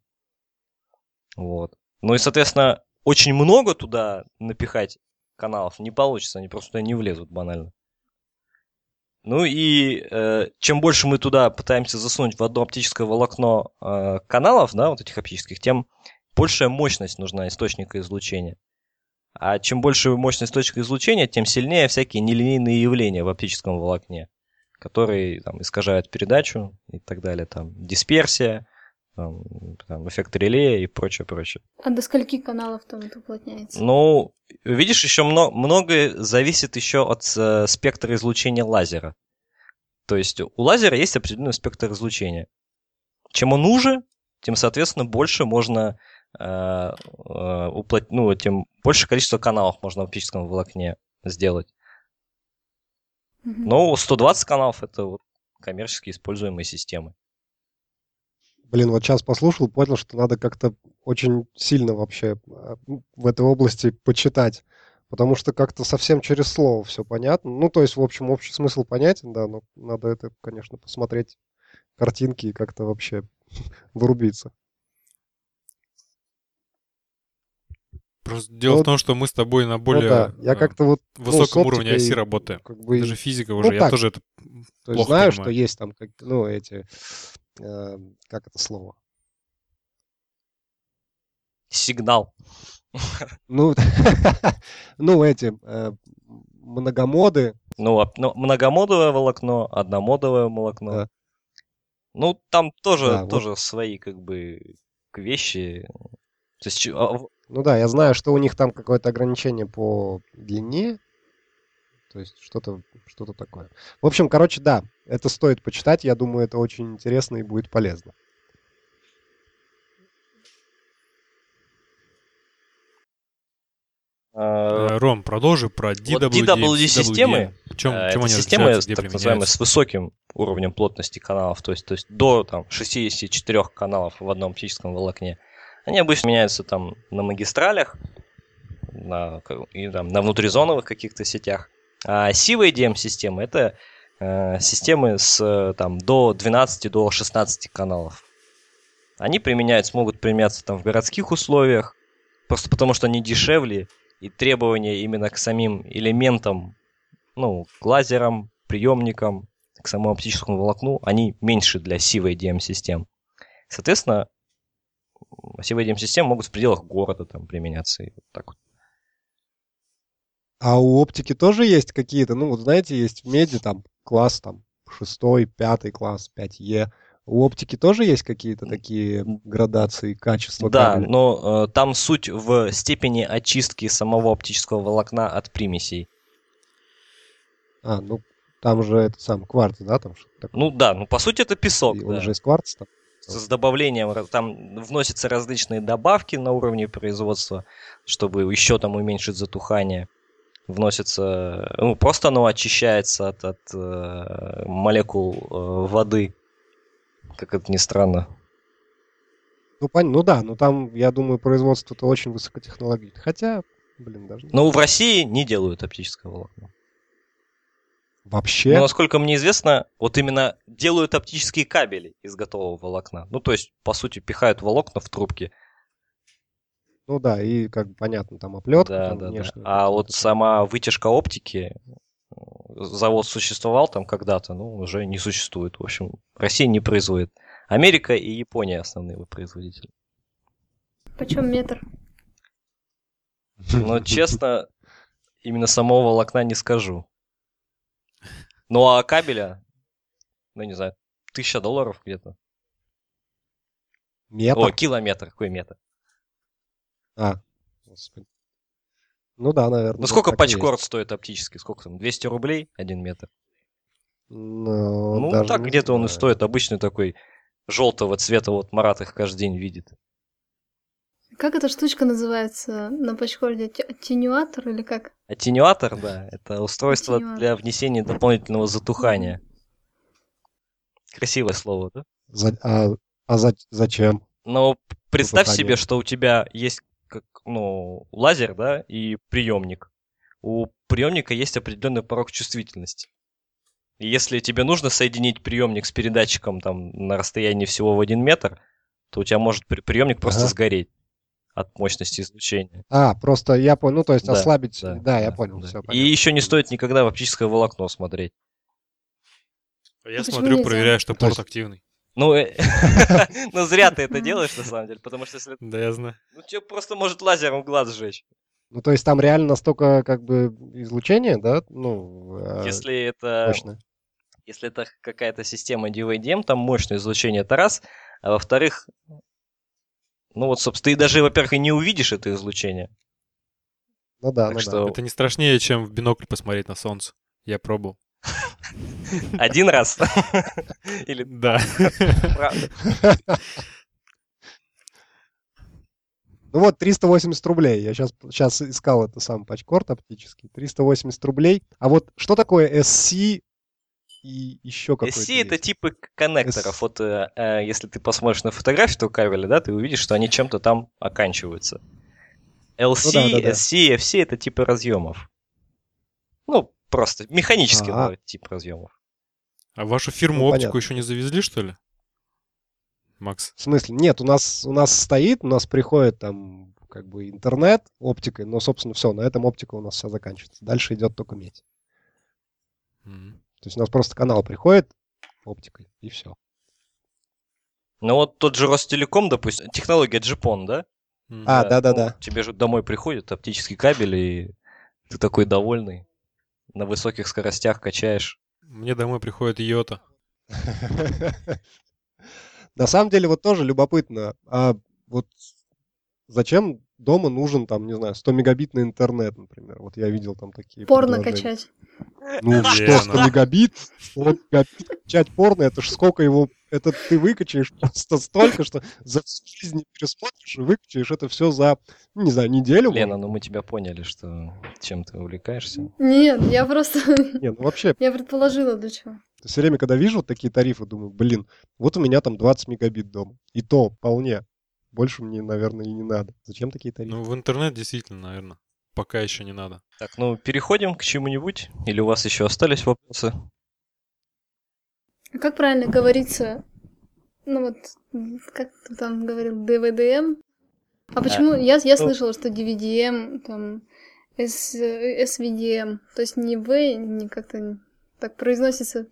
Вот. Ну и, соответственно, очень много туда напихать каналов не получится. Они просто туда не влезут банально. Ну и э, чем больше мы туда пытаемся засунуть в одно оптическое волокно э, каналов, да, вот этих оптических, тем большая мощность нужна источника излучения. А чем больше мощность источника излучения, тем сильнее всякие нелинейные явления в оптическом волокне, которые там, искажают передачу и так далее. Там дисперсия, там, там, эффект реле и прочее, прочее. А до скольки каналов там это уплотняется? Ну, видишь, еще много, многое зависит еще от э, спектра излучения лазера. То есть у лазера есть определенный спектр излучения. Чем он уже, тем, соответственно, больше можно э, э, уплот... ну, тем больше количество каналов можно в оптическом волокне сделать. Мгм. Ну, 120 каналов это вот коммерчески используемые системы. Блин, вот сейчас послушал, понял, что надо как-то очень сильно вообще ну, в этой области почитать. Потому что как-то совсем через слово все понятно. Ну, то есть, в общем, общий смысл понятен, да, но надо это, конечно, посмотреть картинки и как-то вообще вырубиться. Просто дело Ну, в том, что мы с тобой на Ну более да, я э, как-то вот ну, высоком с уровне оси работаю. как бы Даже физика уже, я так. тоже это То есть плохо знаю, что понимаю. есть там, как, ну, эти, э, как это слово? Сигнал. Ну, ну эти э, многомоды, Ну, а- ну, многомодовое волокно, одномодовое волокно. Да. Ну, там тоже, Да, вот. тоже свои, как бы, вещи. То есть, а, ну да, я знаю, что у них там какое-то ограничение по длине, то есть что-то что такое. В общем, короче, да, это стоит почитать, я думаю, это очень интересно и будет полезно. э, Э, Ром, продолжи про DWD. DWD системы, В чем, э, чем это они системы, так называемые, с высоким уровнем плотности каналов, то есть, то есть до там, 64 каналов в одном оптическом волокне. Они обычно меняются там на магистралях, на, и, там, на внутризоновых каких-то сетях. А CVDM-системы это э, системы с э, там, до 12 до 16 каналов. Они применяются, могут применяться там в городских условиях, просто потому что они дешевле, и требования именно к самим элементам, ну, к лазерам, приемникам, к самому оптическому волокну, они меньше для CVDM-систем. Соответственно, CVDM-системы могут в пределах города там применяться. И вот так вот. А у оптики тоже есть какие-то, ну вот знаете, есть в меди там класс там шестой, пятый класс, 5Е. У оптики тоже есть какие-то такие градации качества Да, кабеля? но э, там суть в степени очистки самого оптического волокна от примесей. А, ну там же это сам кварц, да, там что-то такое? Ну да, ну по сути это песок. И Он да. же из кварца там? С добавлением, там вносятся различные добавки на уровне производства, чтобы еще там уменьшить затухание. Вносится, ну, просто оно очищается от, от э, молекул э, воды, как это ни странно. Ну, пон- ну да, ну там, я думаю, производство-то очень высокотехнологичное. Хотя, блин, даже Но в России не делают оптическое волокно. Вообще. Но, насколько мне известно, вот именно делают оптические кабели из готового волокна. Ну, то есть, по сути, пихают волокна в трубки. Ну да, и как бы понятно, там оплетка, Да, там да, да. внешняя А какая-то вот сама вытяжка оптики, э, завод существовал там когда-то, ну, уже не существует. В общем, Россия не производит. Америка и Япония основные его производители. Почем метр? Но, честно, именно самого волокна не скажу. Ну, а кабеля, ну, не знаю, тысяча долларов где-то. Метр. О, километр, какой метр? А, господи. Ну да, наверное. Ну, сколько пачкорд стоит оптически? Сколько там? 200 рублей один метр? Ну, Ну, даже так где-то он и стоит. Обычный такой желтого цвета. Вот Марат их каждый день видит. Как эта штучка называется на пачкорде? Ат- Аттенюатор или как? Аттенюатор, да, это устройство Аттенюатор. для внесения дополнительного затухания. Красивое слово, да? За- а а за- зачем? Но п- представь Затухание. себе, что у тебя есть как, ну, лазер, да, и приемник. У приемника есть определенный порог чувствительности. И если тебе нужно соединить приемник с передатчиком там на расстоянии всего в один метр, то у тебя может при- приемник просто Ага. сгореть от мощности излучения. А, просто я понял, ну то есть Да, ослабить. Да, я понял, да. все. И еще не стоит никогда в оптическое волокно смотреть. Я Почему смотрю, нельзя? проверяю, что То порт есть- активный. Ну, э, ну зря ты это делаешь, на самом деле, потому что если... Да, я знаю. Ну, тебе просто может лазером глаз сжечь. Ну, то есть там реально настолько как бы излучение, да? Ну, э, Если это... мощное. Если это какая-то система DVDM, там мощное излучение, это раз. А во-вторых, ну вот, собственно, ты даже, во-первых, и не увидишь это излучение. Ну да, Так ну что- да. Это не страшнее, чем в бинокль посмотреть на солнце. Я пробовал. Один раз. Или Да. Ну вот, 380 рублей. Я сейчас, сейчас искал это сам патчкорд оптический. 380 рублей. А вот что такое SC и еще какой-то SC это типы коннекторов. S- Вот э, э, если ты посмотришь на фотографию этого кабеля, да, ты увидишь, что они чем-то там оканчиваются. LC, Ну да, да, да. SC, FC это типы разъемов. Ну, просто механический Ага. ну, тип разъемов. А вашу фирму Ну, оптику понятно. еще не завезли, что ли? Макс? В смысле? Нет, у нас, у нас стоит, у нас приходит там как бы интернет оптикой, но, собственно, все, на этом оптика у нас вся заканчивается. Дальше идет только медь. М. То есть у нас просто канал приходит оптикой, и все. Ну вот тот же Ростелеком, допустим, технология GPON, да? А, Да, да-да-да. ну, тебе же домой приходит оптический кабель, и ты такой довольный. На высоких скоростях качаешь. Мне домой приходит йота. На самом деле, вот тоже любопытно. А вот зачем дома нужен, там, не знаю, 100 мегабитный интернет, например? Вот я видел там такие Порно качать. Ну что, Лена. 100 мегабит? 100 мегабит качать порно, это ж сколько его... Это ты выкачаешь просто столько, что за всю жизнь не пересмотришь и выкачаешь это все за, не знаю, неделю. Лена, ну мы тебя поняли, что чем ты увлекаешься. Нет, я просто... Не, ну вообще, Я предположила, для чего. все время, когда вижу вот такие тарифы, думаю, блин, вот у меня там 20 мегабит дома. И то вполне. Больше мне, наверное, и не надо. Зачем такие тарифы? Ну, в интернет действительно, наверное. Пока еще не надо. Так, ну переходим к чему-нибудь? Или у вас еще остались вопросы? А как правильно говорится? Ну вот, как ты там говорил, DVDM? А почему? Я, я ну- слышала, что DVDM, там, S, SVDM. То есть не V, не как-то так произносится.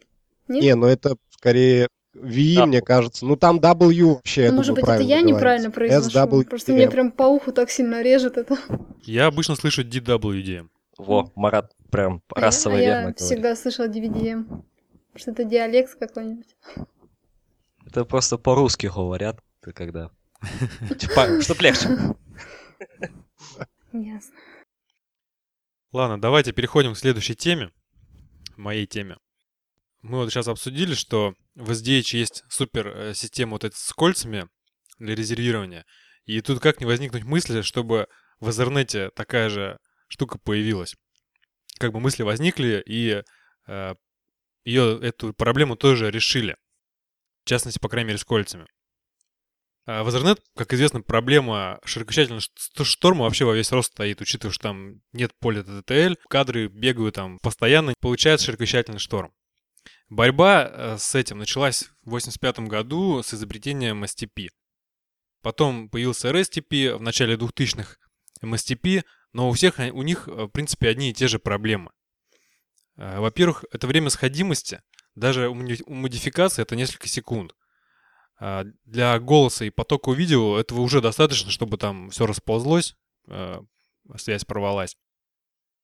Нет? Не, ну это скорее V, Да. мне кажется. Ну там W вообще, я Ну, Может думаю, быть, это правильно я неправильно говорится. произношу. SWDM. Просто мне прям по уху так сильно режет это. Я обычно слышу DWDM. Во, Марат прям А я- расово а верно я говорит. всегда слышала DVDM. Что это диалект какой-нибудь. Это просто по-русски говорят, ты когда... Типа, Чтоб легче. Ясно. Ладно, давайте переходим к следующей теме. Моей теме. Мы вот сейчас обсудили, что в SDH есть супер э, система вот эта с кольцами для резервирования. И тут как не возникнуть мысли, чтобы в Ethernet такая же штука появилась. Как бы мысли возникли, и э, ее, эту проблему тоже решили. В частности, по крайней мере, с кольцами. А В Ethernet, как известно, проблема широкочательного ш- шторма вообще во весь рост стоит, учитывая, что там нет поля TTL, кадры бегают там постоянно, получается широкочательный шторм. Борьба э, с этим началась в 1985 году с изобретением STP. Потом появился RSTP, в начале 2000-х MSTP, но у всех они- у них, э, в принципе, одни и те же проблемы. Э, Во-первых, это время сходимости, даже у моди- у модификации это несколько секунд. Для голоса и потока видео этого уже достаточно, чтобы там все расползлось, э, связь порвалась.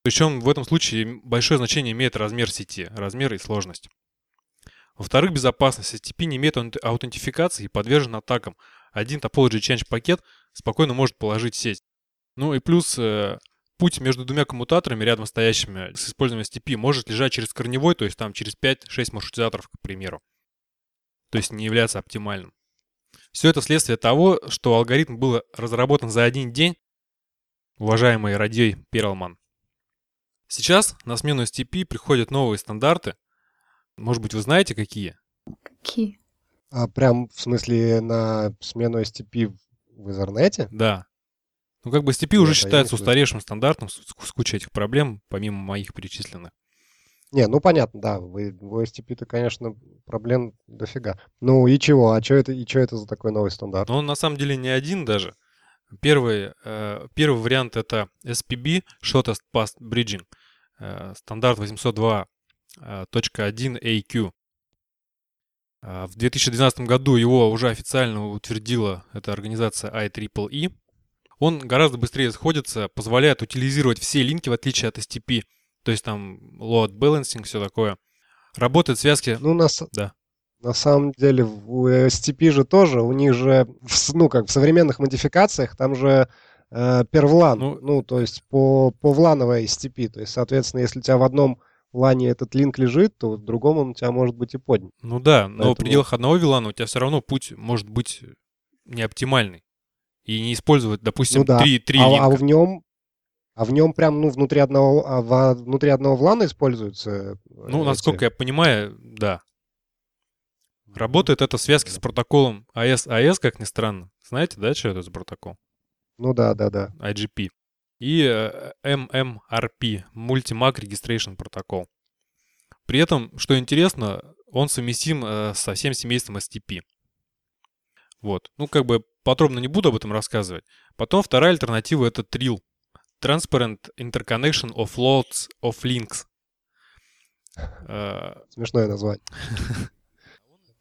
Причем в этом случае большое значение имеет размер сети, размер и сложность. Во-вторых, безопасность. STP не имеет аут- аутентификации и подвержен атакам. Один Topology Change пакет спокойно может положить сеть. Ну и плюс э, путь между двумя коммутаторами рядом стоящими с использованием STP может лежать через корневой, то есть там через 5-6 маршрутизаторов, к примеру. То есть не является оптимальным. Все это следствие того, что алгоритм был разработан за один день, уважаемый Радей Перлман. Сейчас на смену STP приходят новые стандарты. Может быть, вы знаете, какие? Какие? А прям, в смысле, на смену STP в Ethernet? Да. Ну, как бы STP Нет, а уже считается устаревшим стандартом с, с кучей этих проблем, помимо моих перечисленных. Не, ну понятно, да, в, в OSTP-то, конечно, проблем дофига. Ну и чего? А что это, и что это за такой новый стандарт? Ну он на самом деле не один даже. Первый, э, первый вариант это SPB, Shortest Path Bridging, э, стандарт 802 а, 1.1AQ. А, в 2012 году его уже официально утвердила эта организация IEEE. E. Он гораздо быстрее сходится, позволяет утилизировать все линки, в отличие от STP. То есть там load balancing, все такое. Работают связки... Ну, у нас да. на самом деле, у STP же тоже, у них же, ну, как в современных модификациях, там же э, первлан, ну, ну, то есть по, по влановой STP. То есть, соответственно, если у тебя в одном лане этот линк лежит, то в другом он у тебя может быть и поднят. Ну да, но в Поэтому- пределах одного VLAN у тебя все равно путь может быть не оптимальный. И не использовать, допустим, Ну да. три, три а, линка. а в нем, а в нем прям, ну, внутри одного, а внутри одного влана используются. э, Ну, эти- насколько я понимаю, да. Работает это в связке с протоколом AS-AS, как ни странно. Знаете, да, что это за протокол? Ну да, да, да. IGP. И MMRP, Multi-Mac Registration Protocol. При этом, что интересно, он совместим э, со всем семейством STP. Вот. Ну, как бы подробно не буду об этом рассказывать. Потом вторая альтернатива — это TRIL. Transparent Interconnection of Loads of Links. Э, Смешное название.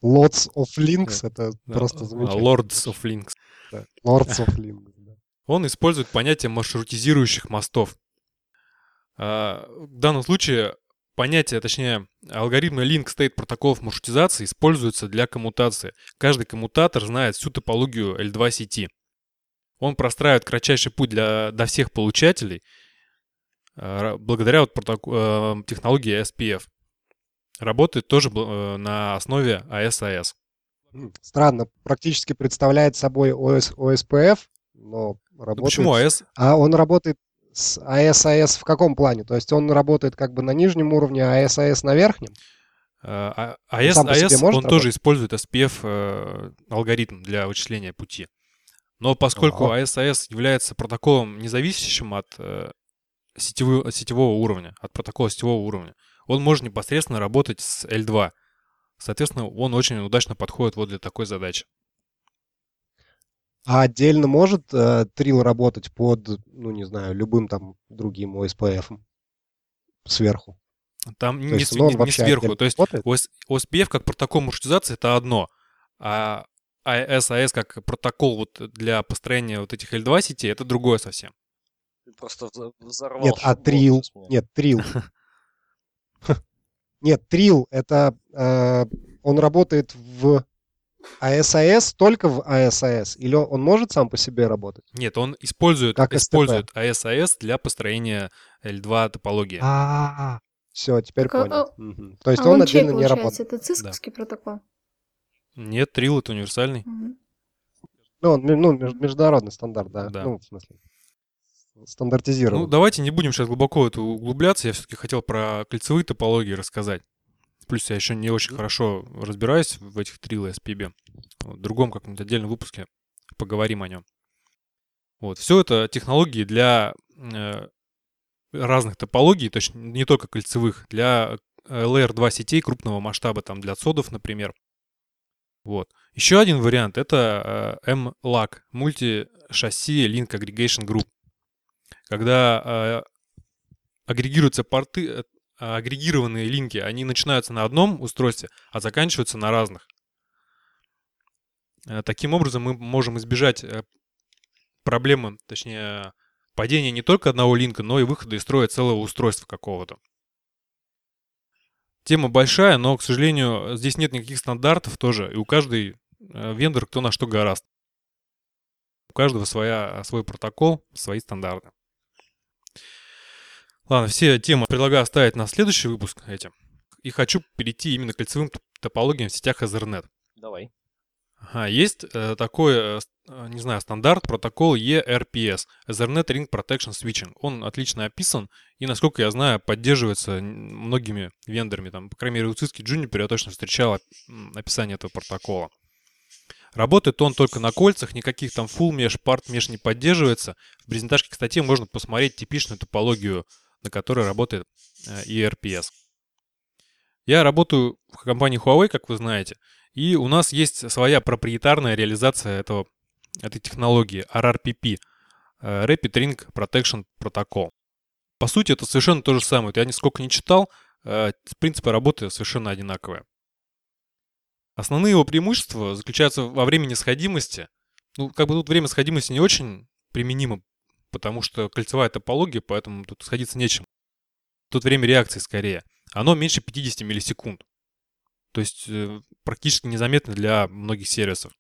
Lots of Links, это просто э, замечательно. Lords of Links. Lords of Links. Он использует понятие маршрутизирующих мостов. А, В данном случае понятие, точнее, алгоритмы Link State протоколов маршрутизации используются для коммутации. Каждый коммутатор знает всю топологию L2 сети. Он простраивает кратчайший путь для, до всех получателей а, благодаря вот протоко- э, технологии SPF. Работает тоже э, на основе IS-IS. Странно, практически представляет собой OS, OSPF, но Ну, работает... почему IS? А он работает с IS-IS в каком плане? То есть он работает как бы на нижнем уровне, а IS-IS на верхнем? А, а- по себе IS, может он тоже использует SPF э, алгоритм для вычисления пути. Но поскольку Ага. AS-AS является протоколом, независящим от э, сетевого, сетевого уровня, от протокола сетевого уровня, он может непосредственно работать с L2. Соответственно, он очень удачно подходит вот для такой задачи. А отдельно может э, Трил работать под, ну не знаю, любым там другим ОСПФ сверху? Там То не, есть с- ну, не- не сверху. То есть? ОС- OSPF как протокол маршрутизации это одно, а AS-AS как протокол вот для построения вот этих L2 сетей это другое совсем. Ты просто взорвал Нет, а Трил, нет, Трил. Нет, Трил, это э, он работает в АСАС только в АСАС? Или он, может сам по себе работать? Нет, он использует, Как использует AS-AS для построения L2 топологии. А, все, теперь Так, а- понял. Мгм. То есть а он он чей, отдельно не работает. получается? Это цисковский протокол. Нет, Трил это универсальный. Мгм. Ну, он ну, меж- международный стандарт, да. Да. Ну, в смысле, стандартизирован. Ну, давайте не будем сейчас глубоко это углубляться. Я все-таки хотел про кольцевые топологии рассказать. Плюс я еще не очень хорошо разбираюсь в этих Трил и SPB. В другом каком-нибудь отдельном выпуске поговорим о нем. Вот. Все это технологии для э, разных топологий, то есть не только кольцевых, для э, Layer 2 сетей крупного масштаба, там для содов, например. Вот. Еще один вариант это э, MLAG, Multi-Chassis Link Aggregation Group. Когда э, агрегируются порты, э, агрегированные линки, они начинаются на одном устройстве, а заканчиваются на разных. Э, Таким образом, мы можем избежать э, проблемы, точнее, падения не только одного линка, но и выхода из строя целого устройства какого-то. Тема большая, но, к сожалению, здесь нет никаких стандартов тоже, и у каждой э, вендор кто на что гораст. У каждого своя, свой протокол, свои стандарты. Ладно, все темы предлагаю оставить на следующий выпуск эти. И хочу перейти именно к кольцевым топ- топологиям в сетях Ethernet. Давай. Ага, есть э, такой, э, э, не знаю, стандарт, протокол ERPS, Ethernet Ring Protection Switching. Он отлично описан и, насколько я знаю, поддерживается многими вендорами. Там, по крайней мере, у Cisco Juniper я точно встречал описание этого протокола. Работает он только на кольцах, никаких там full mesh, part mesh не поддерживается. В презентажке к статье можно посмотреть типичную топологию, на которой работает э, ERPS. Я работаю в компании Huawei, как вы знаете, и у нас есть своя проприетарная реализация этого, этой технологии RRPP, э, Rapid Ring Protection Protocol. По сути, это совершенно то же самое. Я нисколько не читал, э, принципы работы совершенно одинаковые. Основные его преимущества заключаются во времени сходимости. Ну, как бы тут время сходимости не очень применимо, потому что кольцевая топология, поэтому тут сходиться нечем. Тут время реакции скорее. Оно меньше 50 миллисекунд. То есть э, практически незаметно для многих сервисов.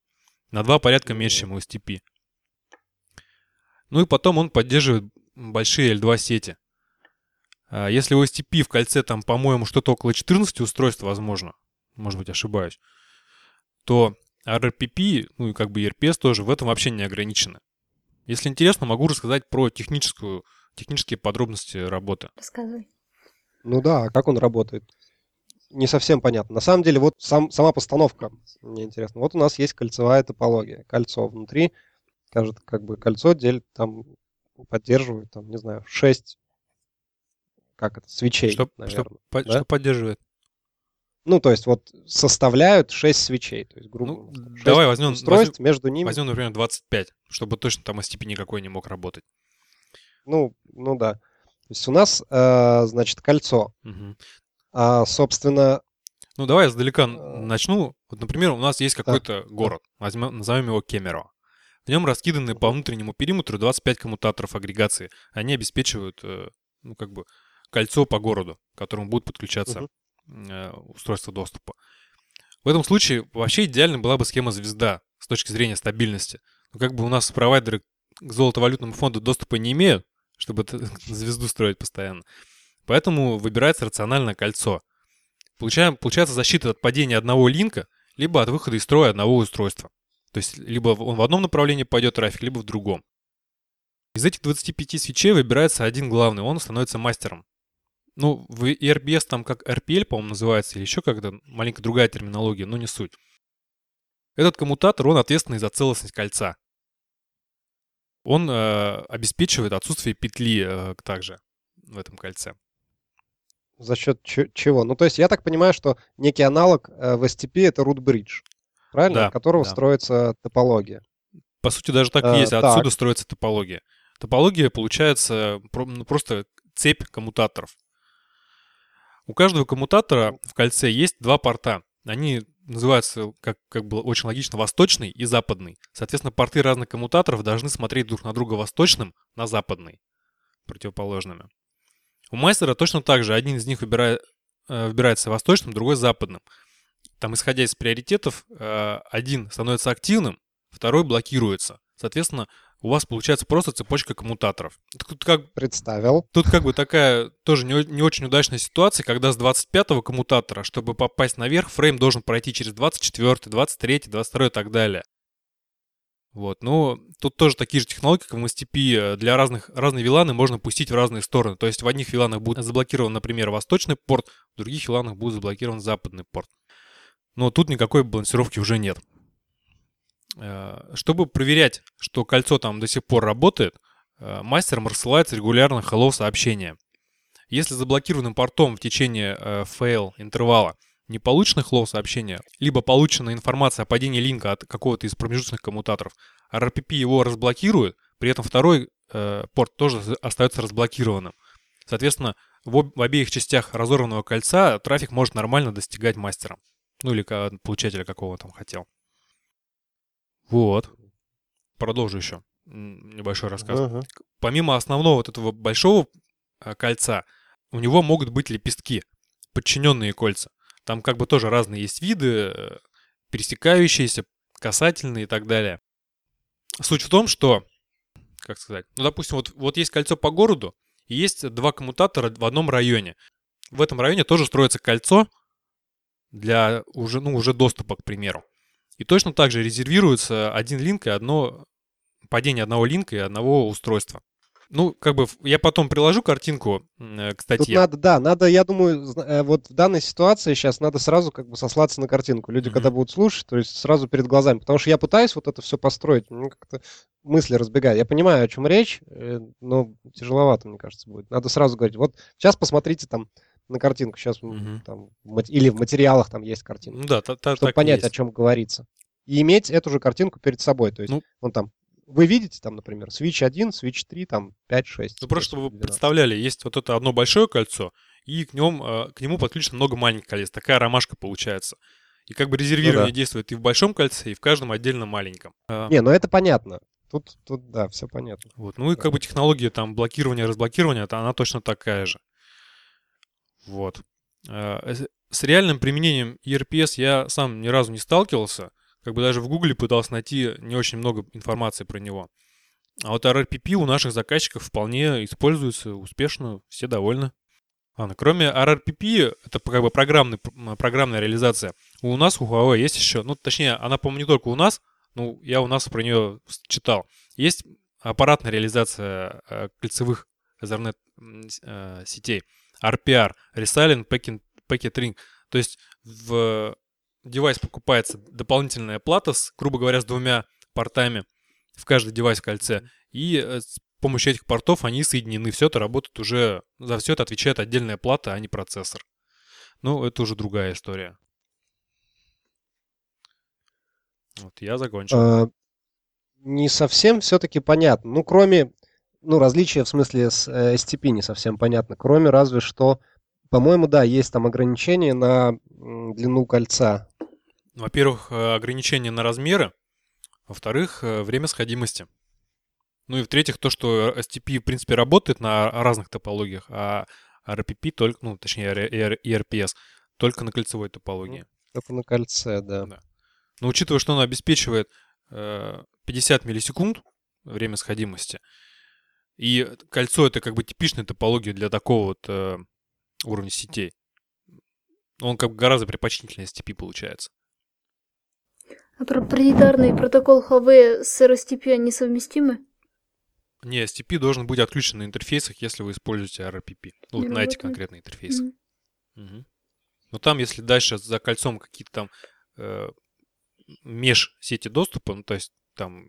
На два порядка меньше, чем у STP. Ну и потом он поддерживает большие L2 сети. А если у STP в кольце там, по-моему, что-то около 14 устройств возможно, может быть, ошибаюсь, то RRPP, ну и как бы ERPS тоже в этом вообще не ограничены. Если интересно, могу рассказать про техническую, технические подробности работы. Рассказывай. Ну да, а как он работает? Не совсем понятно. На самом деле, вот сам, сама постановка мне интересна. Вот у нас есть кольцевая топология. Кольцо внутри, кажет, как бы кольцо делит, там, поддерживает, там, не знаю, 6, как это, свечей, Что, наверное. что, да? что поддерживает? Ну, то есть вот составляют 6 свечей. То есть, грубо Ну, давай возьмем- устройств между ними. Возьмем, например, 25, чтобы точно там STP никакой не мог работать. Ну, ну да. То есть у нас, э, значит, кольцо. Мгм. А, собственно, Ну, давай я издалека н- Э, начну. Вот, например, у нас есть какой-то город, возьмем, назовем его Кемерово. В нем раскиданы по внутреннему периметру 25 коммутаторов агрегации. Они обеспечивают, э, ну, как бы, кольцо по городу, к которому будет подключаться э, устройство доступа. В этом случае вообще идеально была бы схема звезда с точки зрения стабильности. Но как бы у нас провайдеры к золотовалютному фонду доступа не имеют, чтобы звезду строить постоянно. Поэтому выбирается рациональное кольцо. Получаем, получается защита от падения одного линка, либо от выхода из строя одного устройства. То есть либо он в одном направлении пойдет трафик, либо в другом. Из этих 25 свечей выбирается один главный, он становится мастером. Ну, в ERBS там как RPL, по-моему, называется, или еще как-то маленько другая терминология, но не суть. Этот коммутатор, он ответственный за целостность кольца. Он э, обеспечивает отсутствие петли э, также в этом кольце. за счет че- чего? Ну, то есть я так понимаю, что некий аналог э, в STP это root bridge, правильно? Да, От которого да. строится топология. По сути, даже так и Э, есть. так. Отсюда строится топология. Топология получается про- ну, просто цепь коммутаторов. У каждого коммутатора в кольце есть два порта. Они называются, как, как было очень логично, восточный и западный. Соответственно, порты разных коммутаторов должны смотреть друг на друга восточным на западный, противоположными. У мастера точно так же. Один из них выбирает, э, выбирается восточным, другой западным. Там, исходя из приоритетов, э, один становится активным, второй блокируется. Соответственно, у вас получается просто цепочка коммутаторов. Тут как, Представил. тут как бы такая тоже не, не очень удачная ситуация, когда с 25-го коммутатора, чтобы попасть наверх, фрейм должен пройти через 24, 23, 22 и так далее. Вот, ну, тут тоже такие же технологии, как в STP. э, Для разных, разные виланы можно пустить в разные стороны. То есть в одних виланах будет заблокирован, например, восточный порт, в других виланах будет заблокирован западный порт. Но тут никакой балансировки уже нет. Э, Чтобы проверять, что кольцо там до сих пор работает, э, мастерам рассылается регулярно hello сообщение. Если заблокированным портом в течение э, fail интервала не получено hello сообщение, либо получена информация о падении линка от какого-то из промежуточных коммутаторов, RPP его разблокирует, при этом второй порт тоже остается разблокированным. Соответственно, в, в обеих частях разорванного кольца трафик может нормально достигать мастера. Ну или получателя, какого там хотел. Вот. Продолжу еще небольшой рассказ. Ага. Помимо основного вот этого большого э, кольца, у него могут быть лепестки, подчиненные кольца. Там как бы тоже разные есть виды, э, пересекающиеся, касательные и так далее. Суть в том, что, как сказать, ну, допустим, вот, вот есть кольцо по городу, и есть два коммутатора в одном районе. В этом районе тоже строится кольцо для уже, ну, уже доступа, к примеру. И точно так же резервируется один линк и одно падение одного линка и одного устройства. Ну, как бы, я потом приложу картинку э, к Тут статье. надо, да, надо, я думаю, э, вот в данной ситуации сейчас надо сразу как бы сослаться на картинку. Люди, Мгм. когда будут слушать, то есть сразу перед глазами. Потому что я пытаюсь вот это все построить, ну, как-то мысли разбегают. Я понимаю, о чем речь, э, но тяжеловато, мне кажется, будет. Надо сразу говорить, вот сейчас посмотрите там на картинку, сейчас Мгм. там, или в материалах там есть картинка, Ну да, та- та- чтобы понять, есть. о чем говорится. И иметь эту же картинку перед собой. То есть, Ну. он там, вы видите там, например, switch 1, switch 3, там 5, 6. Ну, просто чтобы вы представляли, есть вот это одно большое кольцо, и к, нем, э, к нему подключено много маленьких колец. Такая ромашка получается. И как бы резервирование Ну да. действует и в большом кольце, и в каждом отдельно маленьком. А, Не, ну это понятно. Тут, тут, да, все понятно. Вот. Ну и как бы технология там блокирования, разблокирования, она точно такая же. Вот. А, с- С реальным применением ERPS я сам ни разу не сталкивался. Как бы даже в Гугле пытался найти не очень много информации про него. А вот RRPP у наших заказчиков вполне используется успешно, все довольны. Ладно, кроме RRPP, это как бы программный, программная реализация. У нас, у Huawei, есть еще, ну, точнее, она, по-моему, не только у нас, ну, я у нас про нее читал. Есть аппаратная реализация э, кольцевых Ethernet э, сетей. RPR, Resilient Packet, Packet Ring. То есть в девайс покупается дополнительная плата, с, грубо говоря, с двумя портами в каждый девайс в кольце. И э, с помощью этих портов они соединены. Все это работает уже... За все это отвечает отдельная плата, а не процессор. Ну, это уже другая история. Вот, я закончил. А, не совсем все-таки понятно. Ну, кроме, ну, различия в смысле с э, STP не совсем понятно. Кроме разве что, по-моему, да, есть там ограничения на длину кольца. Во-первых, э, ограничения на размеры. Во-вторых, э, время сходимости. Ну и в-третьих, то, что STP, в принципе, работает на разных топологиях, а RPP только, ну, точнее, ERPS только на кольцевой топологии. Только на кольце, да. Да. Но учитывая, что она обеспечивает э, 50 миллисекунд время сходимости, и кольцо это как бы типичная топология для такого вот э, уровня сетей, он как бы гораздо предпочтительнее STP получается. А проприетарный протокол Huawei с RSTP они совместимы? Не, STP должен быть отключен на интерфейсах, если вы используете RPP. Ну, вот Не на эти конкретные интерфейсы. Мгм. Мгм. Но там, если дальше за кольцом какие-то там э, меж сети доступа, ну, то есть там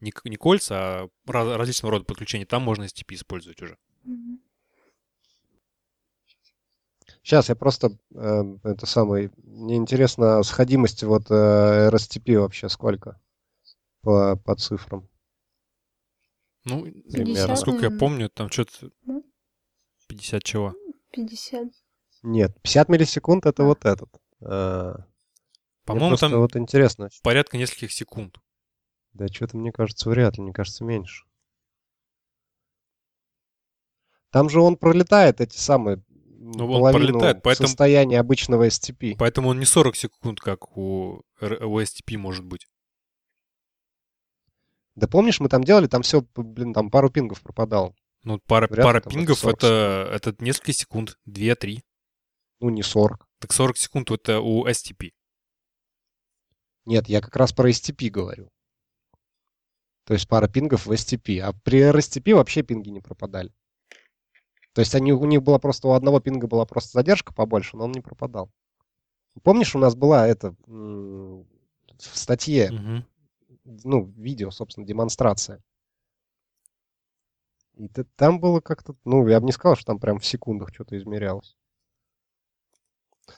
не, не кольца, а раз- различного рода подключения, там можно STP использовать уже. Мгм. Сейчас я просто, э, это самое, мне интересно, сходимость вот э, RSTP вообще сколько по, по цифрам? Ну, 50, насколько я помню, там что-то Да. 50 чего. 50. Нет, 50 миллисекунд это А. вот этот. Э, По-моему, там вот интересно. порядка нескольких секунд. Да что-то мне кажется вряд ли, мне кажется меньше. Там же он пролетает эти самые Ну, он половину пролетает, поэтому- состояния обычного STP. Поэтому он не 40 секунд, как у, у STP может быть. Да помнишь, мы там делали, там все, блин, там пару пингов пропадал. Ну, пара, Вряд пара пингов 40 это, это несколько секунд, 2-3. Ну, не 40. Так 40 секунд это у STP. Нет, я как раз про STP говорю. То есть пара пингов в STP. А при RSTP вообще пинги не пропадали. То есть они, у них была просто, у одного пинга была просто задержка побольше, но он не пропадал. Помнишь, у нас была это в статье, Мгм. ну, видео, собственно, демонстрация. И там было как-то, ну, я бы не сказал, что там прям в секундах что-то измерялось.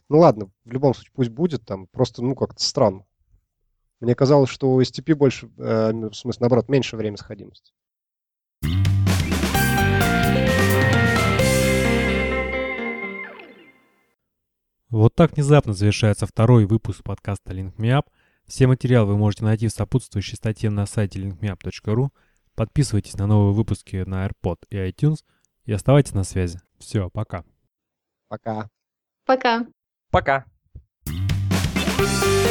Ну ладно, в любом случае, пусть будет там, просто, ну, как-то странно. Мне казалось, что у STP больше, э, в смысле, наоборот, меньше время сходимости. Вот так внезапно завершается второй выпуск подкаста Link Me Up. Все материалы вы можете найти в сопутствующей статье на сайте linkmeup.ru. Подписывайтесь на новые выпуски на AirPod и iTunes и оставайтесь на связи. Все, пока. Пока. Пока. Пока. Пока.